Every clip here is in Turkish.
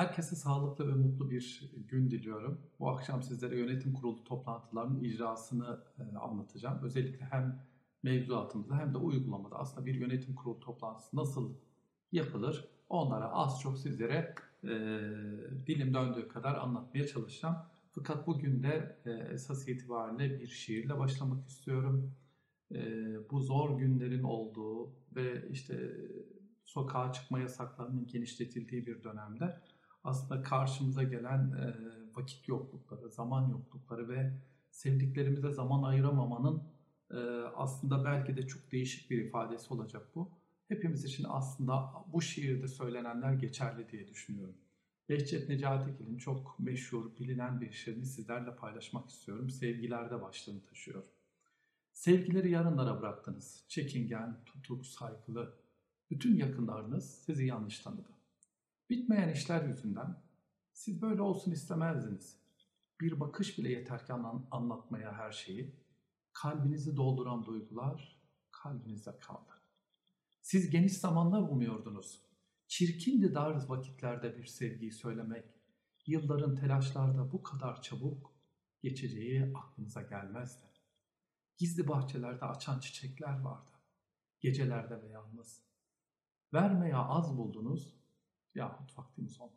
Herkese sağlıklı ve mutlu bir gün diliyorum. Bu akşam sizlere yönetim kurulu toplantılarının icrasını e, anlatacağım. Özellikle hem mevzuatımızda hem de uygulamada aslında bir yönetim kurulu toplantısı nasıl yapılır onlara az çok sizlere e, dilim döndüğü kadar anlatmaya çalışacağım. Fakat bugün de e, esas itibariyle bir şiirle başlamak istiyorum. E, bu zor günlerin olduğu ve işte sokağa çıkma yasaklarının genişletildiği bir dönemde aslında karşımıza gelen e, vakit yoklukları, zaman yoklukları ve sevdiklerimize zaman ayıramamanın e, aslında belki de çok değişik bir ifadesi olacak bu. Hepimiz için aslında bu şiirde söylenenler geçerli diye düşünüyorum. Behçet Necatigil'in çok meşhur, bilinen bir şiirini sizlerle paylaşmak istiyorum. Sevgilerde başlığını taşıyor. Sevgileri yarınlara bıraktınız. Çekingen, tutuk, saygılı. Bütün yakınlarınız sizi yanlış tanıdı. Bitmeyen işler yüzünden siz böyle olsun istemezdiniz. Bir bakış bile yeter ki anlatmaya her şeyi. Kalbinizi dolduran duygular kalbinizde kaldı. Siz geniş zamanlar umuyordunuz. Çirkindi dar vakitlerde bir sevgiyi söylemek. Yılların telaşlarda bu kadar çabuk geçeceği aklınıza gelmezdi. Gizli bahçelerde açan çiçekler vardı. Gecelerde ve yalnız. Vermeye az buldunuz, yahut vaktimiz olmadı.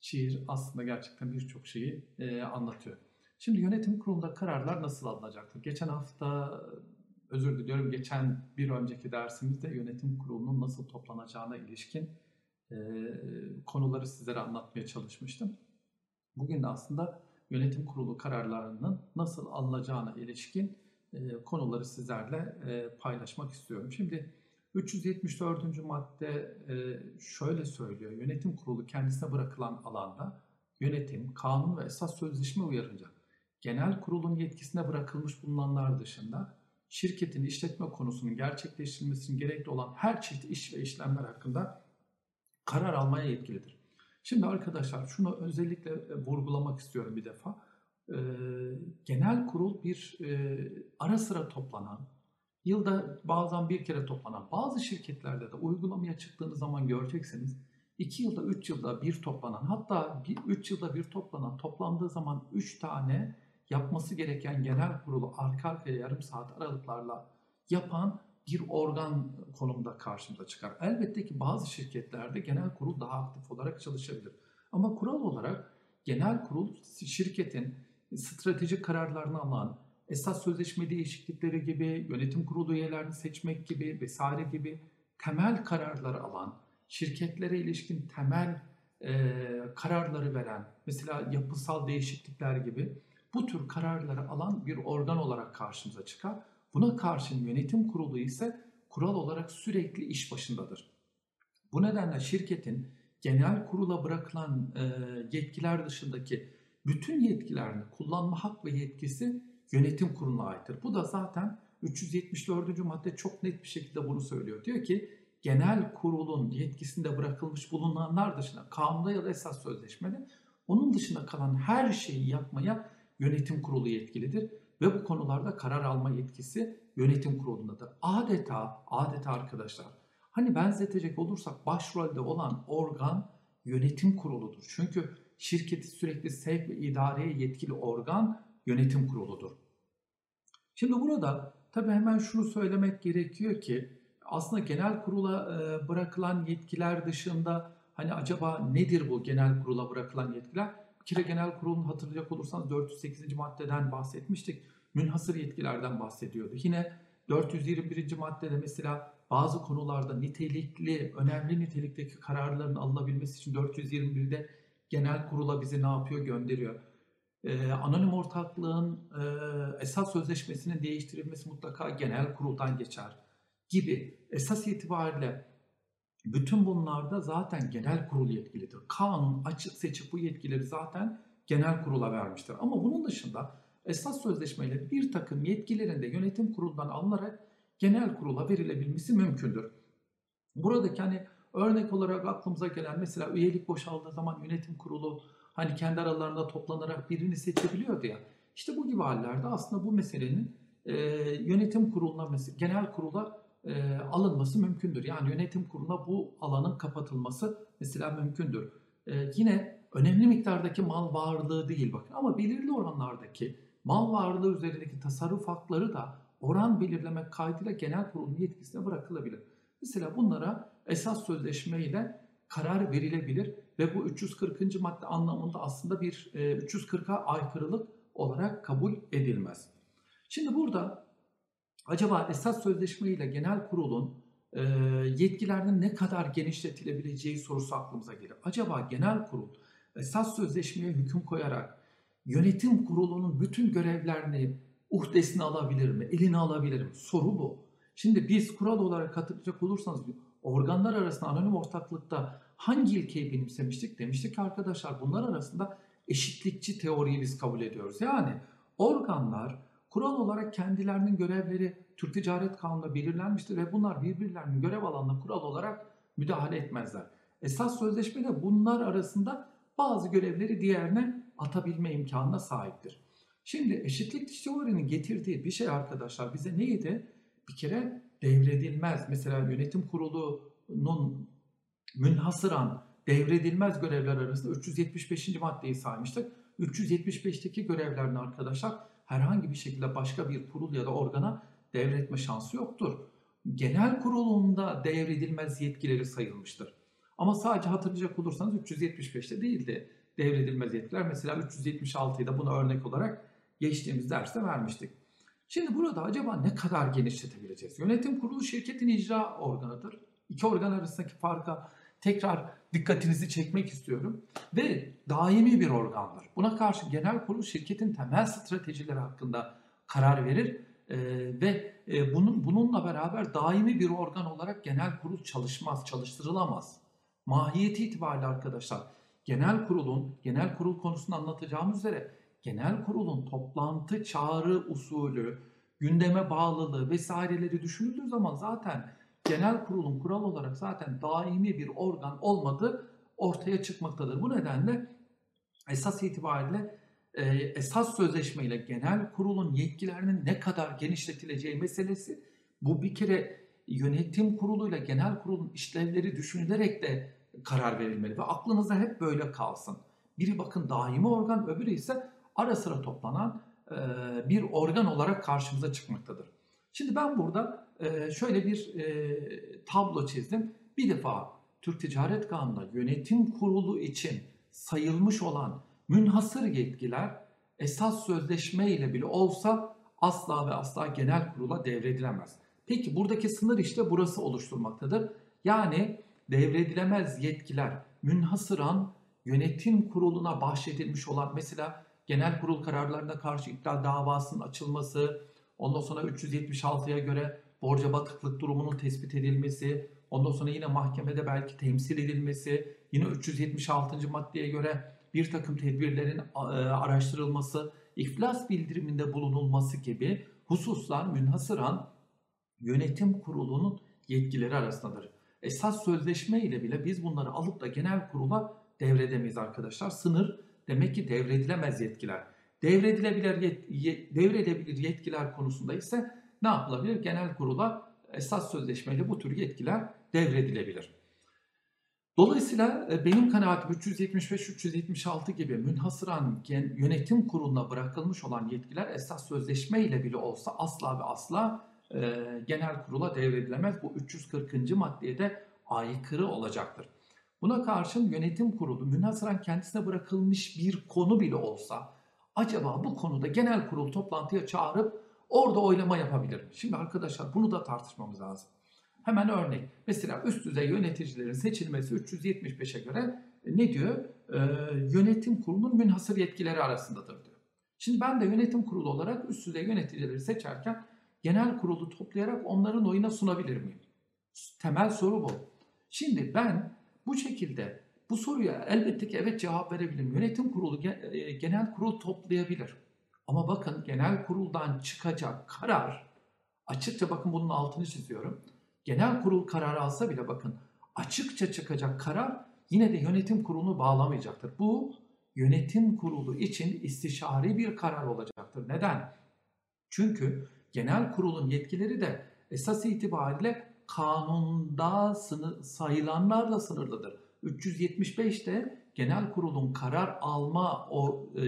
Şiir aslında gerçekten birçok şeyi e, anlatıyor. Şimdi yönetim kurulunda kararlar nasıl alınacaktır? Geçen hafta, özür diliyorum, geçen bir önceki dersimizde yönetim kurulunun nasıl toplanacağına ilişkin e, konuları sizlere anlatmaya çalışmıştım. Bugün de aslında yönetim kurulu kararlarının nasıl alınacağına ilişkin e, konuları sizlerle e, paylaşmak istiyorum. Şimdi 374. madde e, şöyle söylüyor. Yönetim kurulu kendisine bırakılan alanda yönetim, kanun ve esas sözleşme uyarınca genel kurulun yetkisine bırakılmış bulunanlar dışında şirketin işletme konusunun gerçekleştirilmesinin gerekli olan her çeşit iş ve işlemler hakkında karar almaya yetkilidir. Şimdi arkadaşlar şunu özellikle e, vurgulamak istiyorum bir defa. Ee, genel kurul bir e, ara sıra toplanan, Yılda bazen bir kere toplanan bazı şirketlerde de uygulamaya çıktığınız zaman göreceksiniz. 2 yılda 3 yılda bir toplanan hatta 3 yılda bir toplanan toplandığı zaman 3 tane yapması gereken genel kurulu arka arkaya yarım saat aralıklarla yapan bir organ konumda karşımıza çıkar. Elbette ki bazı şirketlerde genel kurul daha aktif olarak çalışabilir. Ama kural olarak genel kurul şirketin stratejik kararlarını alan, esas sözleşme değişiklikleri gibi, yönetim kurulu üyelerini seçmek gibi vesaire gibi temel kararları alan, şirketlere ilişkin temel e, kararları veren, mesela yapısal değişiklikler gibi bu tür kararları alan bir organ olarak karşımıza çıkar. Buna karşın yönetim kurulu ise kural olarak sürekli iş başındadır. Bu nedenle şirketin genel kurula bırakılan e, yetkiler dışındaki bütün yetkilerini kullanma hak ve yetkisi yönetim kuruluna aittir. Bu da zaten 374. madde çok net bir şekilde bunu söylüyor. Diyor ki genel kurulun yetkisinde bırakılmış bulunanlar dışında kanunda ya da esas sözleşmede onun dışında kalan her şeyi yapmaya yönetim kurulu yetkilidir ve bu konularda karar alma yetkisi yönetim kurulundadır. Adeta, adeta arkadaşlar hani benzetecek olursak başrolde olan organ yönetim kuruludur. Çünkü şirketi sürekli sevk ve idareye yetkili organ yönetim kuruludur. Şimdi burada tabii hemen şunu söylemek gerekiyor ki aslında genel kurula e, bırakılan yetkiler dışında hani acaba nedir bu genel kurula bırakılan yetkiler? Bir kere genel kurulun hatırlayacak olursanız 408. maddeden bahsetmiştik. Münhasır yetkilerden bahsediyordu. Yine 421. maddede mesela bazı konularda nitelikli, önemli nitelikteki kararların alınabilmesi için 421'de genel kurula bizi ne yapıyor? Gönderiyor e, anonim ortaklığın e, esas sözleşmesinin değiştirilmesi mutlaka genel kuruldan geçer gibi esas itibariyle bütün bunlarda zaten genel kurul yetkilidir. Kanun açık seçip bu yetkileri zaten genel kurula vermiştir. Ama bunun dışında esas sözleşmeyle bir takım yetkilerin de yönetim kurulundan alınarak genel kurula verilebilmesi mümkündür. Buradaki hani örnek olarak aklımıza gelen mesela üyelik boşaldığı zaman yönetim kurulu hani kendi aralarında toplanarak birini seçebiliyordu ya. İşte bu gibi hallerde aslında bu meselenin e, yönetim kuruluna, genel kurula e, alınması mümkündür. Yani yönetim kuruluna bu alanın kapatılması mesela mümkündür. E, yine önemli miktardaki mal varlığı değil bakın ama belirli oranlardaki mal varlığı üzerindeki tasarruf hakları da oran belirlemek kaydıyla genel kurulun yetkisine bırakılabilir. Mesela bunlara esas sözleşme ile karar verilebilir ve bu 340. madde anlamında aslında bir e, 340'a aykırılık olarak kabul edilmez. Şimdi burada acaba esas sözleşme ile genel kurulun e, yetkilerinin ne kadar genişletilebileceği sorusu aklımıza gelir. Acaba genel kurul esas sözleşmeye hüküm koyarak yönetim kurulunun bütün görevlerini uhdesine alabilir mi, eline alabilir mi? Soru bu. Şimdi biz kural olarak hatırlayacak olursanız organlar arasında anonim ortaklıkta hangi ilkeyi benimsemiştik? Demiştik arkadaşlar bunlar arasında eşitlikçi teoriyi biz kabul ediyoruz. Yani organlar kural olarak kendilerinin görevleri Türk Ticaret Kanunu'nda belirlenmiştir ve bunlar birbirlerinin görev alanına kural olarak müdahale etmezler. Esas sözleşmede bunlar arasında bazı görevleri diğerine atabilme imkanına sahiptir. Şimdi eşitlik teorinin getirdiği bir şey arkadaşlar bize neydi? Bir kere devredilmez. Mesela yönetim kurulunun münhasıran devredilmez görevler arasında 375. maddeyi saymıştık. 375'teki görevlerin arkadaşlar herhangi bir şekilde başka bir kurul ya da organa devretme şansı yoktur. Genel kurulunda devredilmez yetkileri sayılmıştır. Ama sadece hatırlayacak olursanız 375'te değildi devredilmez yetkiler. Mesela 376'yı da buna örnek olarak geçtiğimiz derste vermiştik. Şimdi burada acaba ne kadar genişletebileceğiz? Yönetim kurulu şirketin icra organıdır. İki organ arasındaki farka tekrar dikkatinizi çekmek istiyorum. Ve daimi bir organdır. Buna karşı genel kurul şirketin temel stratejileri hakkında karar verir ee, ve e, bunun bununla beraber daimi bir organ olarak genel kurul çalışmaz, çalıştırılamaz. Mahiyeti itibariyle arkadaşlar genel kurulun, genel kurul konusunu anlatacağımız üzere genel kurulun toplantı çağrı usulü, gündeme bağlılığı vesaireleri düşünüldüğü zaman zaten genel kurulun kural olarak zaten daimi bir organ olmadığı ortaya çıkmaktadır. Bu nedenle esas itibariyle e, esas sözleşme ile genel kurulun yetkilerinin ne kadar genişletileceği meselesi bu bir kere yönetim kuruluyla genel kurulun işlevleri düşünülerek de karar verilmeli ve aklınızda hep böyle kalsın. Biri bakın daimi organ, öbürü ise ara sıra toplanan e, bir organ olarak karşımıza çıkmaktadır. Şimdi ben burada e, şöyle bir e, tablo çizdim. Bir defa Türk Ticaret Kanunu'nda yönetim kurulu için sayılmış olan münhasır yetkiler esas sözleşme ile bile olsa asla ve asla genel kurula devredilemez. Peki buradaki sınır işte burası oluşturmaktadır. Yani devredilemez yetkiler münhasıran yönetim kuruluna bahşedilmiş olan mesela genel kurul kararlarına karşı iptal davasının açılması, ondan sonra 376'ya göre borca batıklık durumunun tespit edilmesi, ondan sonra yine mahkemede belki temsil edilmesi, yine 376. maddeye göre bir takım tedbirlerin e, araştırılması, iflas bildiriminde bulunulması gibi hususlar münhasıran yönetim kurulunun yetkileri arasındadır. Esas sözleşme ile bile biz bunları alıp da genel kurula devredemeyiz arkadaşlar. Sınır demek ki devredilemez yetkiler. Devredilebilir, yet, devredebilir yetkiler konusunda ise ne yapılabilir? Genel kurula esas sözleşmeyle bu tür yetkiler devredilebilir. Dolayısıyla e, benim kanaatim 375-376 gibi münhasıran yönetim kuruluna bırakılmış olan yetkiler esas sözleşme ile bile olsa asla ve asla e, genel kurula devredilemez. Bu 340. maddeye de aykırı olacaktır. Buna karşın yönetim kurulu münhasıran kendisine bırakılmış bir konu bile olsa acaba bu konuda genel kurul toplantıya çağırıp orada oylama yapabilir mi? Şimdi arkadaşlar bunu da tartışmamız lazım. Hemen örnek. Mesela üst düzey yöneticilerin seçilmesi 375'e göre e, ne diyor? Ee, yönetim kurulunun münhasır yetkileri arasındadır diyor. Şimdi ben de yönetim kurulu olarak üst düzey yöneticileri seçerken genel kurulu toplayarak onların oyuna sunabilir miyim? Temel soru bu. Şimdi ben bu şekilde bu soruya elbette ki evet cevap verebilirim. Yönetim kurulu e, genel kurul toplayabilir. Ama bakın genel kuruldan çıkacak karar açıkça bakın bunun altını çiziyorum. Genel kurul kararı alsa bile bakın açıkça çıkacak karar yine de yönetim kurulunu bağlamayacaktır. Bu yönetim kurulu için istişari bir karar olacaktır. Neden? Çünkü genel kurulun yetkileri de esas itibariyle kanunda sayılanlarla sınırlıdır. 375'te genel kurulun karar alma o e,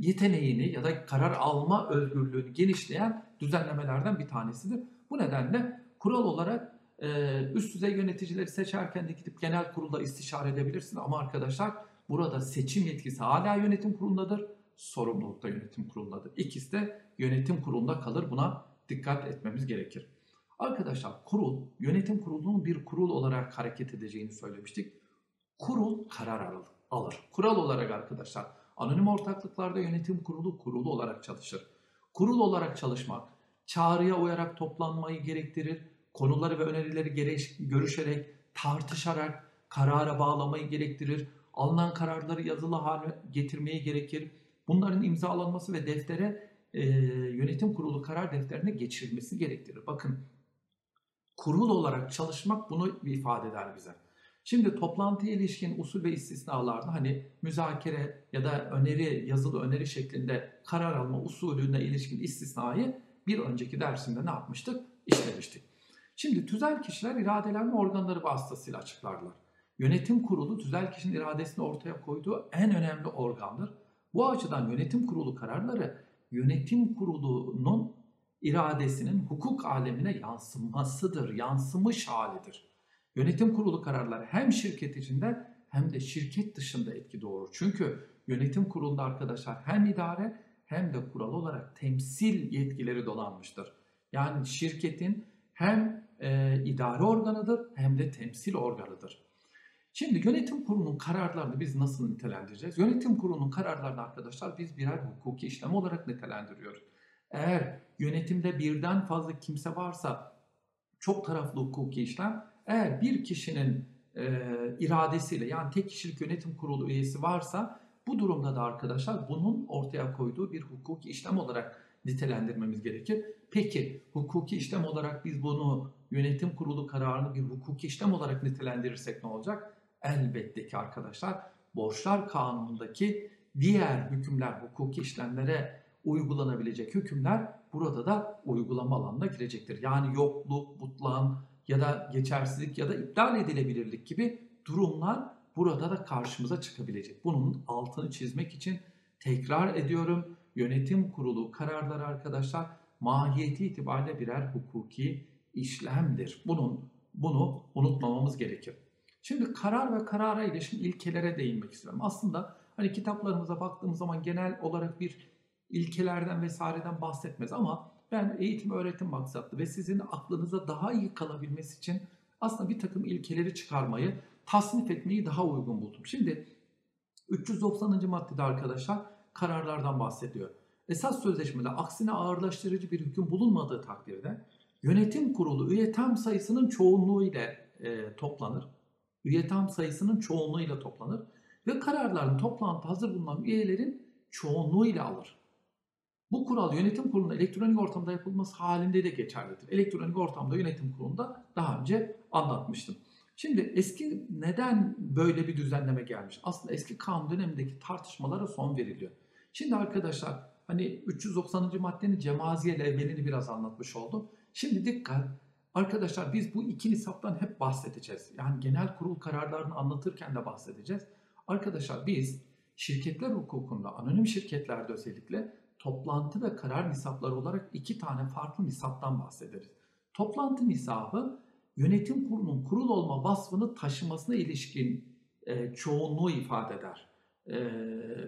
yeteneğini ya da karar alma özgürlüğünü genişleyen düzenlemelerden bir tanesidir. Bu nedenle kural olarak e, üst düzey yöneticileri seçerken de gidip genel kurulda istişare edebilirsin ama arkadaşlar burada seçim yetkisi hala yönetim kurulundadır, sorumluluk da yönetim kurulundadır. İkisi de yönetim kurulunda kalır. Buna dikkat etmemiz gerekir. Arkadaşlar kurul, yönetim kurulunun bir kurul olarak hareket edeceğini söylemiştik. Kurul karar alır. Kural olarak arkadaşlar anonim ortaklıklarda yönetim kurulu kurulu olarak çalışır. Kurul olarak çalışmak, çağrıya uyarak toplanmayı gerektirir. Konuları ve önerileri görüşerek, tartışarak karara bağlamayı gerektirir. Alınan kararları yazılı hale getirmeyi gerekir. Bunların imzalanması ve deftere e, yönetim kurulu karar defterine geçirilmesi gerektirir. Bakın kurul olarak çalışmak bunu ifade eder bize. Şimdi toplantıya ilişkin usul ve istisnalarda hani müzakere ya da öneri, yazılı öneri şeklinde karar alma usulüne ilişkin istisnayı bir önceki dersimde ne yapmıştık? İşlemiştik. Şimdi tüzel kişiler iradelenme organları vasıtasıyla açıklarlar. Yönetim kurulu tüzel kişinin iradesini ortaya koyduğu en önemli organdır. Bu açıdan yönetim kurulu kararları yönetim kurulunun iradesinin hukuk alemine yansımasıdır, yansımış halidir. Yönetim kurulu kararları hem şirket içinde hem de şirket dışında etki doğurur. Çünkü yönetim kurulunda arkadaşlar hem idare hem de kural olarak temsil yetkileri dolanmıştır. Yani şirketin hem e, idare organıdır hem de temsil organıdır. Şimdi yönetim kurulunun kararlarını biz nasıl nitelendireceğiz? Yönetim kurulunun kararlarını arkadaşlar biz birer hukuki işlem olarak nitelendiriyoruz. Eğer yönetimde birden fazla kimse varsa çok taraflı hukuki işlem, eğer bir kişinin e, iradesiyle yani tek kişilik yönetim kurulu üyesi varsa bu durumda da arkadaşlar bunun ortaya koyduğu bir hukuki işlem olarak nitelendirmemiz gerekir. Peki hukuki işlem olarak biz bunu yönetim kurulu kararını bir hukuki işlem olarak nitelendirirsek ne olacak? Elbette ki arkadaşlar borçlar kanunundaki diğer hükümler, hukuki işlemlere uygulanabilecek hükümler burada da uygulama alanına girecektir. Yani yokluk, butlan ya da geçersizlik ya da iptal edilebilirlik gibi durumlar burada da karşımıza çıkabilecek. Bunun altını çizmek için tekrar ediyorum yönetim kurulu kararları arkadaşlar mahiyeti itibariyle birer hukuki işlemdir. Bunun bunu unutmamamız gerekir. Şimdi karar ve karara ilişkin ilkelere değinmek istiyorum. Aslında hani kitaplarımıza baktığımız zaman genel olarak bir ilkelerden vesaireden bahsetmez ama ben eğitim öğretim maksatlı ve sizin aklınıza daha iyi kalabilmesi için aslında bir takım ilkeleri çıkarmayı, tasnif etmeyi daha uygun buldum. Şimdi 390. maddede arkadaşlar kararlardan bahsediyor. Esas sözleşmede aksine ağırlaştırıcı bir hüküm bulunmadığı takdirde yönetim kurulu üye tam sayısının çoğunluğu ile e, toplanır. Üye tam sayısının çoğunluğu ile toplanır ve kararların toplantı hazır bulunan üyelerin çoğunluğu ile alır. Bu kural yönetim kurulunda elektronik ortamda yapılması halinde de geçerlidir. Elektronik ortamda yönetim kurulunda daha önce anlatmıştım. Şimdi eski neden böyle bir düzenleme gelmiş? Aslında eski kanun dönemindeki tartışmalara son veriliyor. Şimdi arkadaşlar hani 390. maddenin cemaziye evvelini biraz anlatmış oldum. Şimdi dikkat arkadaşlar biz bu iki nisaptan hep bahsedeceğiz. Yani genel kurul kararlarını anlatırken de bahsedeceğiz. Arkadaşlar biz şirketler hukukunda anonim şirketlerde özellikle toplantı ve karar nisapları olarak iki tane farklı nisaptan bahsederiz. Toplantı nisabı yönetim kurulunun kurul olma vasfını taşımasına ilişkin e, çoğunluğu ifade eder. E,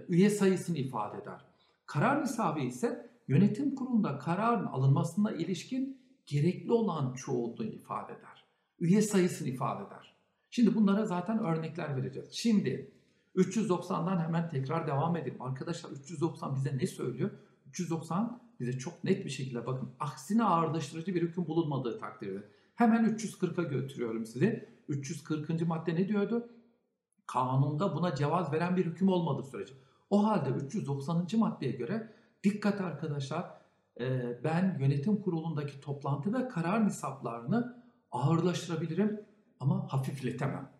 üye sayısını ifade eder. Karar nisabı ise yönetim kurulunda kararın alınmasına ilişkin gerekli olan çoğunluğu ifade eder. Üye sayısını ifade eder. Şimdi bunlara zaten örnekler vereceğiz. Şimdi 390'dan hemen tekrar devam edelim. Arkadaşlar 390 bize ne söylüyor? 390 bize çok net bir şekilde bakın aksine ağırlaştırıcı bir hüküm bulunmadığı takdirde. Hemen 340'a götürüyorum sizi. 340. madde ne diyordu? Kanunda buna cevaz veren bir hüküm olmadığı sürece. O halde 390. maddeye göre dikkat arkadaşlar ben yönetim kurulundaki toplantı ve karar nisaplarını ağırlaştırabilirim ama hafifletemem.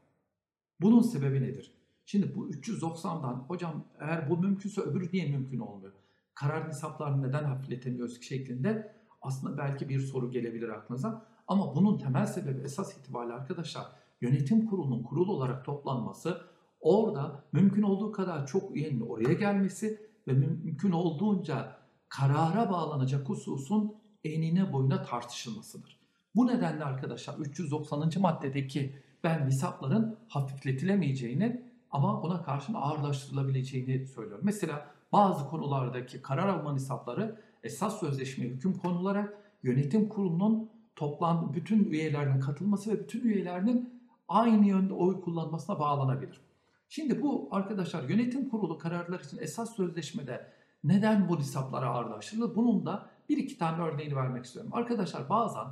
Bunun sebebi nedir? Şimdi bu 390'dan hocam eğer bu mümkünse öbürü niye mümkün olmuyor? Karar nisaplarını neden hafifletemiyoruz şeklinde aslında belki bir soru gelebilir aklınıza. Ama bunun temel sebebi esas itibariyle arkadaşlar yönetim kurulunun kurul olarak toplanması, orada mümkün olduğu kadar çok üyenin oraya gelmesi ve mümkün olduğunca karara bağlanacak hususun enine boyuna tartışılmasıdır. Bu nedenle arkadaşlar 390. maddedeki ben nisapların hafifletilemeyeceğini ama buna karşın ağırlaştırılabileceğini söylüyorum. Mesela bazı konulardaki karar alma nisapları esas sözleşmeye hüküm konularak yönetim kurulunun toplam bütün üyelerinin katılması ve bütün üyelerinin aynı yönde oy kullanmasına bağlanabilir. Şimdi bu arkadaşlar yönetim kurulu kararlar için esas sözleşmede neden bu nisaplara ağırlaştırılır? Bunun da bir iki tane örneğini vermek istiyorum. Arkadaşlar bazen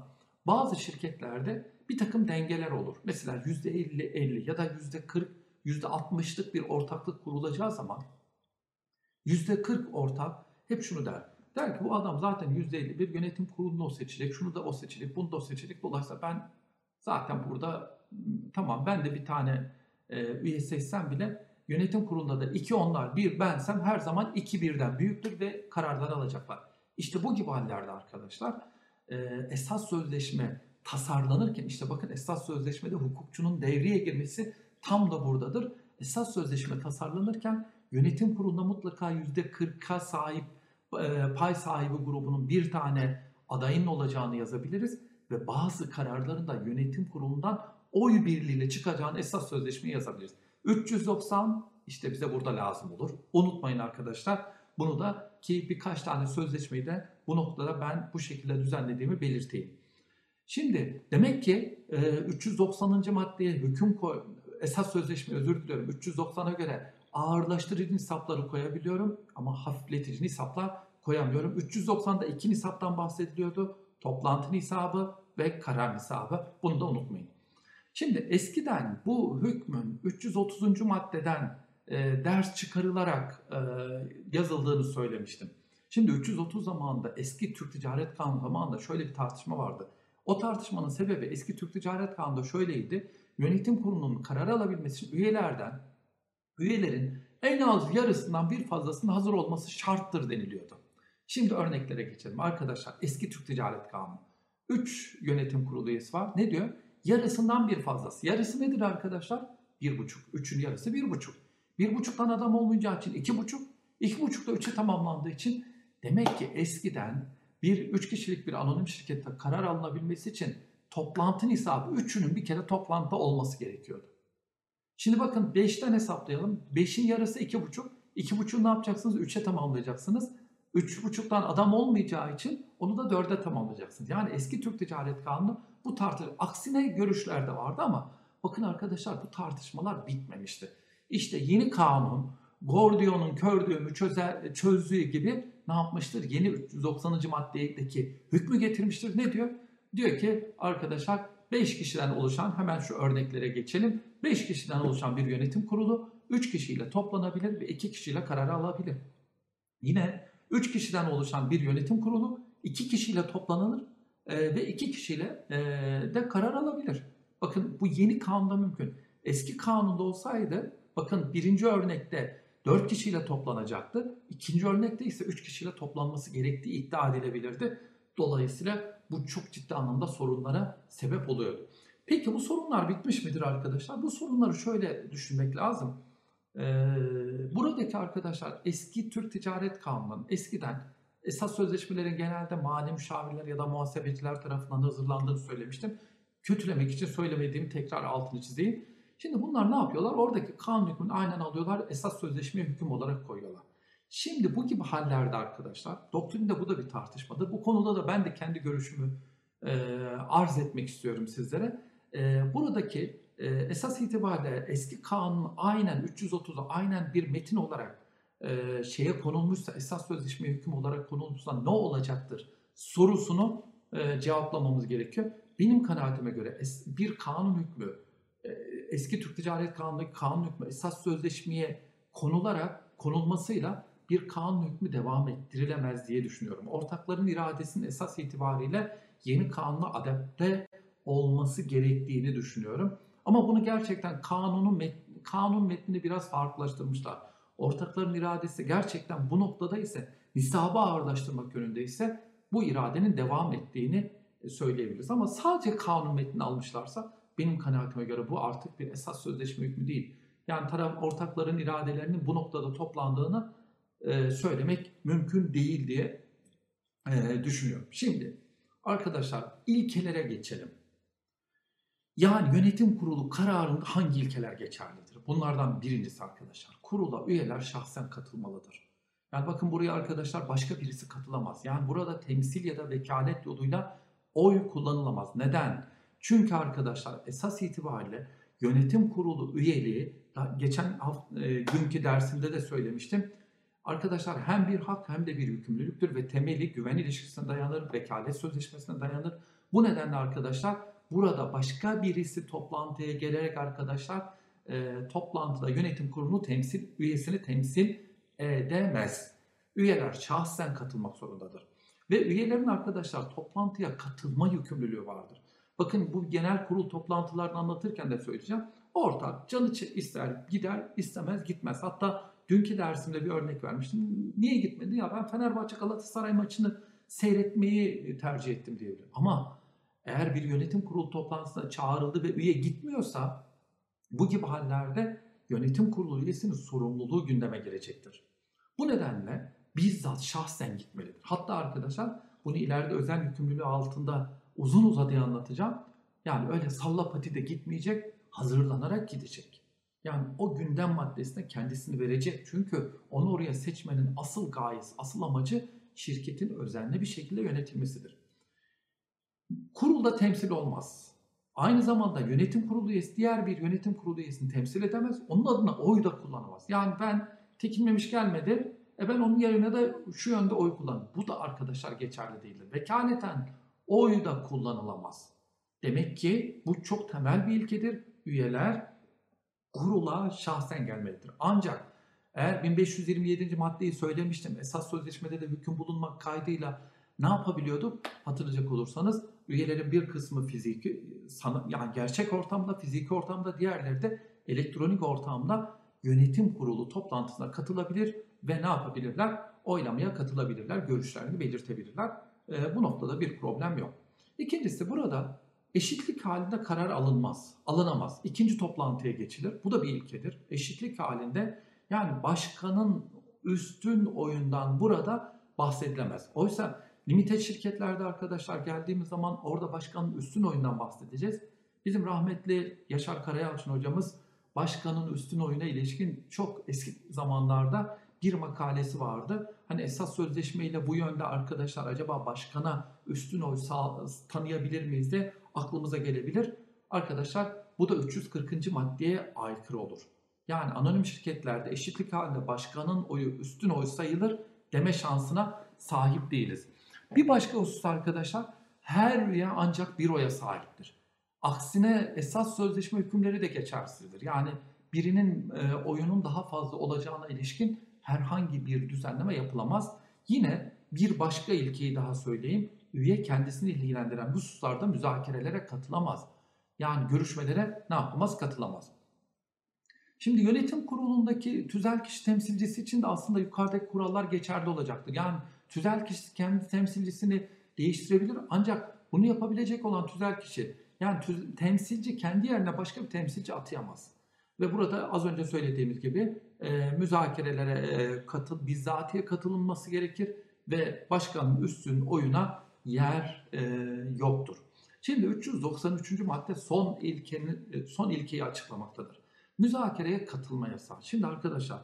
bazı şirketlerde bir takım dengeler olur. Mesela %50-50 ya da %40, %60'lık bir ortaklık kurulacağı zaman %40 ortak hep şunu der. Der ki bu adam zaten %50 bir yönetim kurulunu o seçecek, şunu da o seçecek, bunu da o seçecek. Dolayısıyla ben zaten burada tamam ben de bir tane e, üye seçsem bile yönetim kurulunda da iki onlar bir bensem her zaman iki birden büyüktür ve kararlar alacaklar. İşte bu gibi hallerde arkadaşlar e, esas sözleşme tasarlanırken işte bakın esas sözleşmede hukukçunun devreye girmesi tam da buradadır. Esas sözleşme tasarlanırken yönetim kurulunda mutlaka %40'a sahip e, pay sahibi grubunun bir tane adayın olacağını yazabiliriz ve bazı kararların da yönetim kurulundan oy birliğiyle çıkacağını esas sözleşmeyi yazabiliriz. 390 işte bize burada lazım olur. Unutmayın arkadaşlar. Bunu da ki birkaç tane sözleşmeyi de bu noktada ben bu şekilde düzenlediğimi belirteyim. Şimdi demek ki 390. E, maddeye hüküm koy, esas sözleşme özür diliyorum 390'a göre ağırlaştırıcı nisapları koyabiliyorum ama hafifletici nisaplar koyamıyorum. 390'da iki nisaptan bahsediliyordu. Toplantı nisabı ve karar nisabı. Bunu da unutmayın. Şimdi eskiden bu hükmün 330. maddeden e, ders çıkarılarak e, yazıldığını söylemiştim. Şimdi 330 zamanında eski Türk Ticaret Kanunu zamanında şöyle bir tartışma vardı. O tartışmanın sebebi eski Türk Ticaret Kanunu'nda şöyleydi. Yönetim kurulunun karar alabilmesi için üyelerden üyelerin en az yarısından bir fazlasının hazır olması şarttır deniliyordu. Şimdi örneklere geçelim. Arkadaşlar eski Türk Ticaret Kanunu. 3 yönetim kurulu üyesi var. Ne diyor? Yarısından bir fazlası. Yarısı nedir arkadaşlar? 1,5. 3'ün yarısı 1,5. 1,5'tan adam olmayacağı için 2,5. 2,5 da 3'e tamamlandığı için demek ki eskiden bir 3 kişilik bir anonim şirkette karar alınabilmesi için toplantı hesabı 3'ünün bir kere toplantıda olması gerekiyordu. Şimdi bakın 5'ten hesaplayalım. 5'in yarısı 2,5. 2,5'u ne yapacaksınız? 3'e tamamlayacaksınız. 3,5'tan adam olmayacağı için onu da 4'e tamamlayacaksınız. Yani eski Türk Ticaret Kanunu bu tartışma. Aksine görüşler de vardı ama bakın arkadaşlar bu tartışmalar bitmemişti. İşte yeni kanun Gordion'un kördüğümü çözer, çözdüğü gibi ne yapmıştır? Yeni 390. maddedeki hükmü getirmiştir. Ne diyor? Diyor ki arkadaşlar 5 kişiden oluşan hemen şu örneklere geçelim. 5 kişiden oluşan bir yönetim kurulu 3 kişiyle toplanabilir ve 2 kişiyle karar alabilir. Yine 3 kişiden oluşan bir yönetim kurulu 2 kişiyle toplanılır e, ve 2 kişiyle e, de karar alabilir. Bakın bu yeni kanunda mümkün. Eski kanunda olsaydı bakın birinci örnekte 4 kişiyle toplanacaktı. İkinci örnekte ise 3 kişiyle toplanması gerektiği iddia edilebilirdi. Dolayısıyla bu çok ciddi anlamda sorunlara sebep oluyordu. Peki bu sorunlar bitmiş midir arkadaşlar? Bu sorunları şöyle düşünmek lazım. Ee, buradaki arkadaşlar eski Türk Ticaret Kanunu'nun eskiden esas sözleşmelerin genelde mali müşavirler ya da muhasebeciler tarafından hazırlandığını söylemiştim. Kötülemek için söylemediğim tekrar altını çizeyim. Şimdi bunlar ne yapıyorlar? Oradaki kanun hükmünü aynen alıyorlar, esas sözleşmeye hüküm olarak koyuyorlar. Şimdi bu gibi hallerde arkadaşlar, doktrinde bu da bir tartışmadır. Bu konuda da ben de kendi görüşümü e, arz etmek istiyorum sizlere. E, buradaki e, esas itibariyle eski kanun aynen 330'a aynen bir metin olarak e, şeye konulmuşsa, esas sözleşmeye hüküm olarak konulmuşsa ne olacaktır sorusunu e, cevaplamamız gerekiyor. Benim kanaatime göre es, bir kanun hükmü, e, eski Türk Ticaret Kanunu'ndaki kanun hükmü esas sözleşmeye konularak konulmasıyla bir kanun hükmü devam ettirilemez diye düşünüyorum. Ortakların iradesinin esas itibariyle yeni kanuna adapte olması gerektiğini düşünüyorum. Ama bunu gerçekten kanunun kanun metnini biraz farklılaştırmışlar. Ortakların iradesi gerçekten bu noktada ise nisabı ağırlaştırmak yönünde ise bu iradenin devam ettiğini e, söyleyebiliriz. Ama sadece kanun metnini almışlarsa benim kanaatime göre bu artık bir esas sözleşme hükmü değil. Yani taraf ortakların iradelerinin bu noktada toplandığını e, söylemek mümkün değil diye e, düşünüyorum. Şimdi arkadaşlar ilkelere geçelim. Yani yönetim kurulu kararında hangi ilkeler geçerlidir? Bunlardan birincisi arkadaşlar. Kurula üyeler şahsen katılmalıdır. Yani bakın buraya arkadaşlar başka birisi katılamaz. Yani burada temsil ya da vekalet yoluyla oy kullanılamaz. Neden? Çünkü arkadaşlar esas itibariyle yönetim kurulu üyeliği geçen hafta, e, günkü dersimde de söylemiştim. Arkadaşlar hem bir hak hem de bir yükümlülüktür ve temeli güven ilişkisine dayanır, vekalet sözleşmesine dayanır. Bu nedenle arkadaşlar burada başka birisi toplantıya gelerek arkadaşlar e, toplantıda yönetim kurulu temsil üyesini temsil edemez. Üyeler şahsen katılmak zorundadır. Ve üyelerin arkadaşlar toplantıya katılma yükümlülüğü vardır. Bakın bu genel kurul toplantılarını anlatırken de söyleyeceğim. Ortak canı ister gider istemez gitmez. Hatta dünkü dersimde bir örnek vermiştim. Niye gitmedi? Ya ben Fenerbahçe Galatasaray maçını seyretmeyi tercih ettim diyebilirim. Ama eğer bir yönetim kurulu toplantısına çağrıldı ve üye gitmiyorsa bu gibi hallerde yönetim kurulu üyesinin sorumluluğu gündeme gelecektir. Bu nedenle bizzat şahsen gitmelidir. Hatta arkadaşlar bunu ileride özel yükümlülüğü altında uzun uzadıya anlatacağım. Yani öyle salla pati de gitmeyecek, hazırlanarak gidecek. Yani o gündem maddesine kendisini verecek. Çünkü onu oraya seçmenin asıl gayesi, asıl amacı şirketin özenli bir şekilde yönetilmesidir. Kurulda temsil olmaz. Aynı zamanda yönetim kurulu üyesi diğer bir yönetim kurulu üyesini temsil edemez. Onun adına oy da kullanamaz. Yani ben Tekin gelmedi. E ben onun yerine de şu yönde oy kullanırım. Bu da arkadaşlar geçerli değildir. Vekaleten oy da kullanılamaz. Demek ki bu çok temel bir ilkedir. Üyeler kurula şahsen gelmelidir. Ancak eğer 1527. maddeyi söylemiştim. Esas sözleşmede de hüküm bulunmak kaydıyla ne yapabiliyorduk? Hatırlayacak olursanız üyelerin bir kısmı fiziki yani gerçek ortamda, fiziki ortamda, diğerleri de elektronik ortamda yönetim kurulu toplantısına katılabilir ve ne yapabilirler? Oylamaya katılabilirler, görüşlerini belirtebilirler. E, bu noktada bir problem yok. İkincisi burada eşitlik halinde karar alınmaz, alınamaz. İkinci toplantıya geçilir. Bu da bir ilkedir. Eşitlik halinde yani başkanın üstün oyundan burada bahsedilemez. Oysa limited şirketlerde arkadaşlar geldiğimiz zaman orada başkanın üstün oyundan bahsedeceğiz. Bizim rahmetli Yaşar Karayalçın hocamız başkanın üstün oyuna ilişkin çok eski zamanlarda bir makalesi vardı. Hani esas sözleşmeyle bu yönde arkadaşlar acaba başkana üstün oy tanıyabilir miyiz de aklımıza gelebilir. Arkadaşlar bu da 340. maddeye aykırı olur. Yani anonim şirketlerde eşitlik halinde başkanın oyu üstün oy sayılır deme şansına sahip değiliz. Bir başka husus arkadaşlar her üye ancak bir oya sahiptir. Aksine esas sözleşme hükümleri de geçersizdir. Yani birinin e, oyunun daha fazla olacağına ilişkin herhangi bir düzenleme yapılamaz. Yine bir başka ilkeyi daha söyleyeyim. Üye kendisini ilgilendiren hususlarda müzakerelere katılamaz. Yani görüşmelere ne yapamaz? Katılamaz. Şimdi yönetim kurulundaki tüzel kişi temsilcisi için de aslında yukarıdaki kurallar geçerli olacaktır. Yani tüzel kişi kendi temsilcisini değiştirebilir ancak bunu yapabilecek olan tüzel kişi yani temsilci kendi yerine başka bir temsilci atayamaz. Ve burada az önce söylediğimiz gibi e, müzakerelere e, katıl, bizzatiye katılınması gerekir ve başkanın üstün oyuna yer e, yoktur. Şimdi 393. madde son ilkenin e, son ilkeyi açıklamaktadır. Müzakereye katılma yasağı. Şimdi arkadaşlar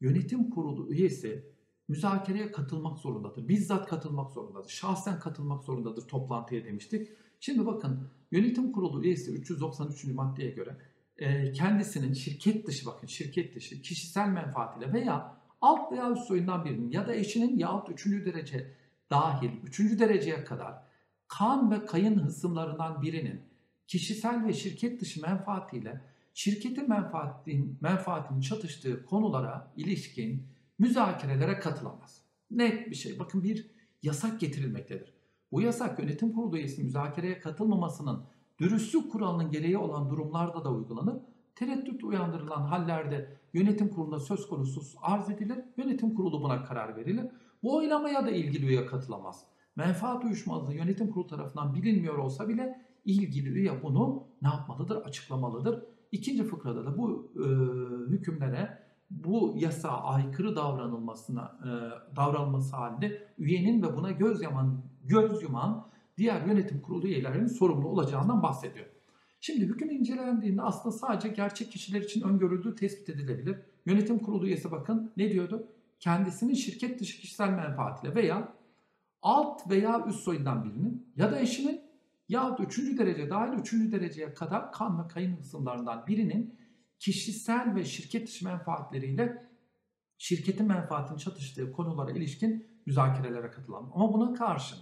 yönetim kurulu üyesi müzakereye katılmak zorundadır. Bizzat katılmak zorundadır. Şahsen katılmak zorundadır toplantıya demiştik. Şimdi bakın yönetim kurulu üyesi 393. maddeye göre e, kendisinin şirket dışı bakın şirket dışı kişisel menfaatiyle veya alt veya üst soyundan birinin ya da eşinin yahut üçüncü derece dahil üçüncü dereceye kadar kan ve kayın hısımlarından birinin kişisel ve şirket dışı menfaatiyle şirketin menfaatin, menfaatinin çatıştığı konulara ilişkin müzakerelere katılamaz. Net bir şey. Bakın bir yasak getirilmektedir. Bu yasak yönetim kurulu üyesi müzakereye katılmamasının dürüstlük kuralının gereği olan durumlarda da uygulanır. Tereddüt uyandırılan hallerde yönetim kuruluna söz konusu arz edilir. Yönetim kurulu buna karar verilir. Bu oylamaya da ilgili üye katılamaz. menfaat uyuşmazlığı yönetim kurulu tarafından bilinmiyor olsa bile ilgili üye bunu ne yapmalıdır? Açıklamalıdır. İkinci fıkrada da bu e, hükümlere bu yasa aykırı davranılmasına e, davranılması halinde üyenin ve buna göz yaman göz yuman diğer yönetim kurulu üyelerinin sorumlu olacağından bahsediyor. Şimdi hüküm incelendiğinde aslında sadece gerçek kişiler için öngörüldüğü tespit edilebilir. Yönetim kurulu üyesi bakın ne diyordu? Kendisinin şirket dışı kişisel menfaatiyle veya alt veya üst soyundan birinin ya da eşinin ya 3. derece dahil 3. dereceye kadar kan ve kayın kısımlarından birinin kişisel ve şirket dışı menfaatleriyle şirketin menfaatinin çatıştığı konulara ilişkin müzakerelere katılan. Ama buna karşın